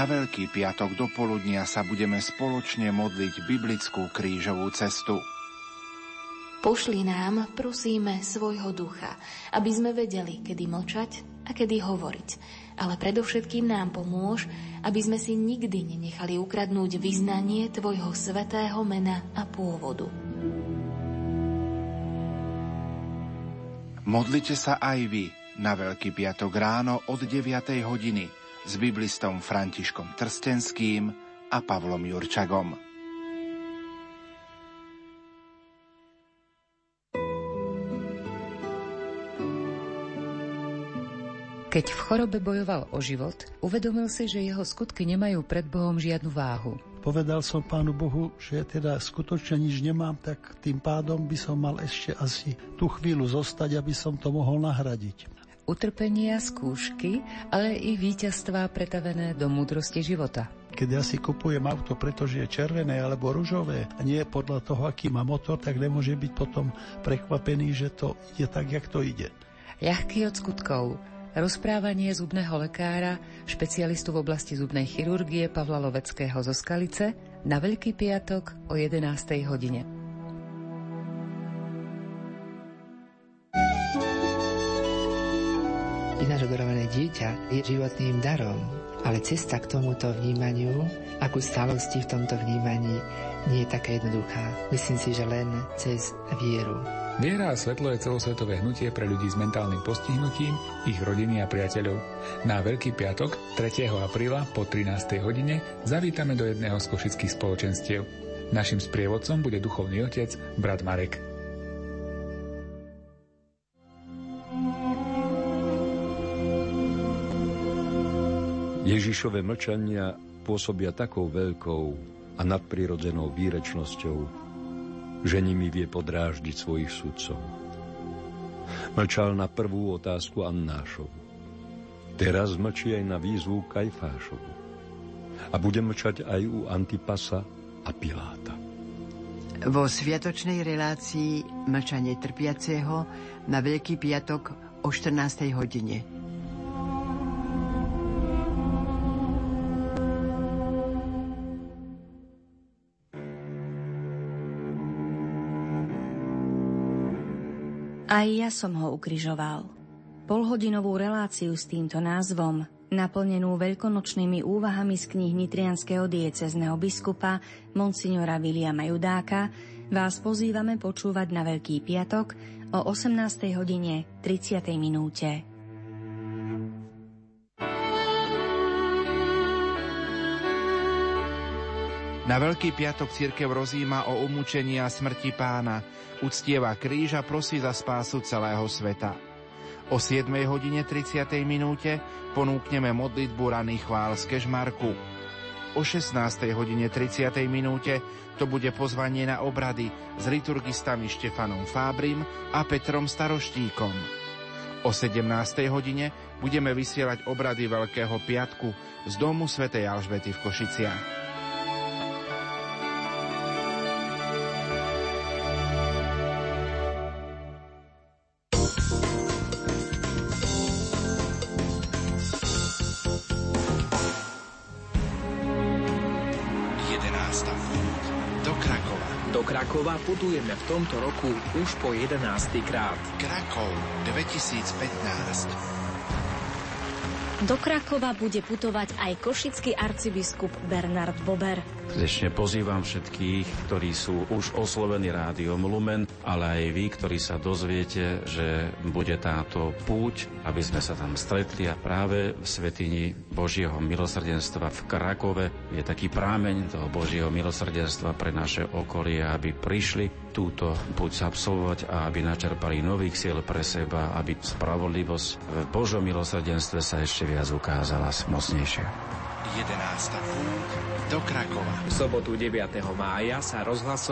Na Veľký piatok do poludnia sa budeme spoločne modliť biblickú krížovú cestu. Pošli nám, prosíme, svojho ducha, aby sme vedeli, kedy mlčať a kedy hovoriť. Ale predovšetkým nám pomôž, aby sme si nikdy nenechali ukradnúť vyznanie Tvojho svetého mena a pôvodu. Modlite sa aj vy na Veľký piatok ráno od 9. hodiny s biblistom Františkom Trstenským a Pavlom Jurčagom. Keď v chorobe bojoval o život, uvedomil si, že jeho skutky nemajú pred Bohom žiadnu váhu. Povedal som Pánu Bohu, že teda skutočne nič nemám, tak tým pádom by som mal ešte asi tú chvíľu zostať, aby som to mohol nahradiť. Utrpenia, skúšky, ale i víťazstvá pretavené do múdrosti života. Keď ja si kupujem auto, pretože je červené alebo ružové a nie podľa toho, aký má motor, tak nemôže byť potom prekvapený, že to ide tak, jak to ide. Ľahký od skutkov, Rozprávanie zubného lekára, špecialistu v oblasti zubnej chirurgie Pavla Loveckého zo Skalice na Veľký piatok o 11. hodine. Dieťa je životným darom, ale cesta k tomuto vnímaniu, akú stalosti v tomto vnímaní, nie je taká jednoduchá. Myslím si, že len cez vieru. Viera a svetlo je celosvetové hnutie pre ľudí s mentálnym postihnutím, ich rodiny a priateľov. Na Veľký piatok 3. apríla po 13. hodine zavítame do jedného z košických spoločenstiev. Našim sprievodcom bude duchovný otec, brat Marek. Ježišové mlčania pôsobia takou veľkou a nadprirodzenou výrečnosťou, že nimi vie podráždiť svojich sudcov. Mlčal na prvú otázku Annášovu. Teraz mlčí aj na výzvu Kajfášovu. A bude mlčať aj u Antipasa a Piláta. Vo sviatočnej relácii Mlčanie trpiaceho na Veľký piatok o 14. hodine. Aj ja som ho ukrižoval. Polhodinovú reláciu s týmto názvom, naplnenú veľkonočnými úvahami z knih nitrianského diecezneho biskupa Monsignora Viliama Judáka, vás pozývame počúvať na Veľký piatok o 18. hodine 30. minúte. Na Veľký piatok církev rozíma o umúčení a smrti pána, uctieva kríž a prosí za spásu celého sveta. O 7 hodine 30. minúte ponúkneme modlitbu raný chvál z Kežmarku. O 16. hodine 30. minúte to bude pozvanie na obrady s liturgistami Štefanom Fábrim a Petrom Staroštíkom. O 17. hodine budeme vysielať obrady Veľkého piatku z domu svätej Alžbety v Košiciach. Putujeme v tomto roku už po 11. krát. Krakov 2015. Do Krakova bude putovať aj košický arcibiskup Bernard Bober. Srdečne pozývam všetkých, ktorí sú už oslovení rádiom Lumen, ale aj vy, ktorí sa dozviete, že bude táto púť, aby sme sa tam stretli a práve v Svetini Božieho milosrdenstva v Krakove je taký prámeň toho Božieho milosrdenstva pre naše okolie, aby prišli túto púť absolvovať a aby načerpali nových síl pre seba, aby spravodlivosť v Božom milosrdenstve sa ešte viac ukázala mocnejšia. 11. púť do Krakova. V sobotu 9. mája sa rozhlaso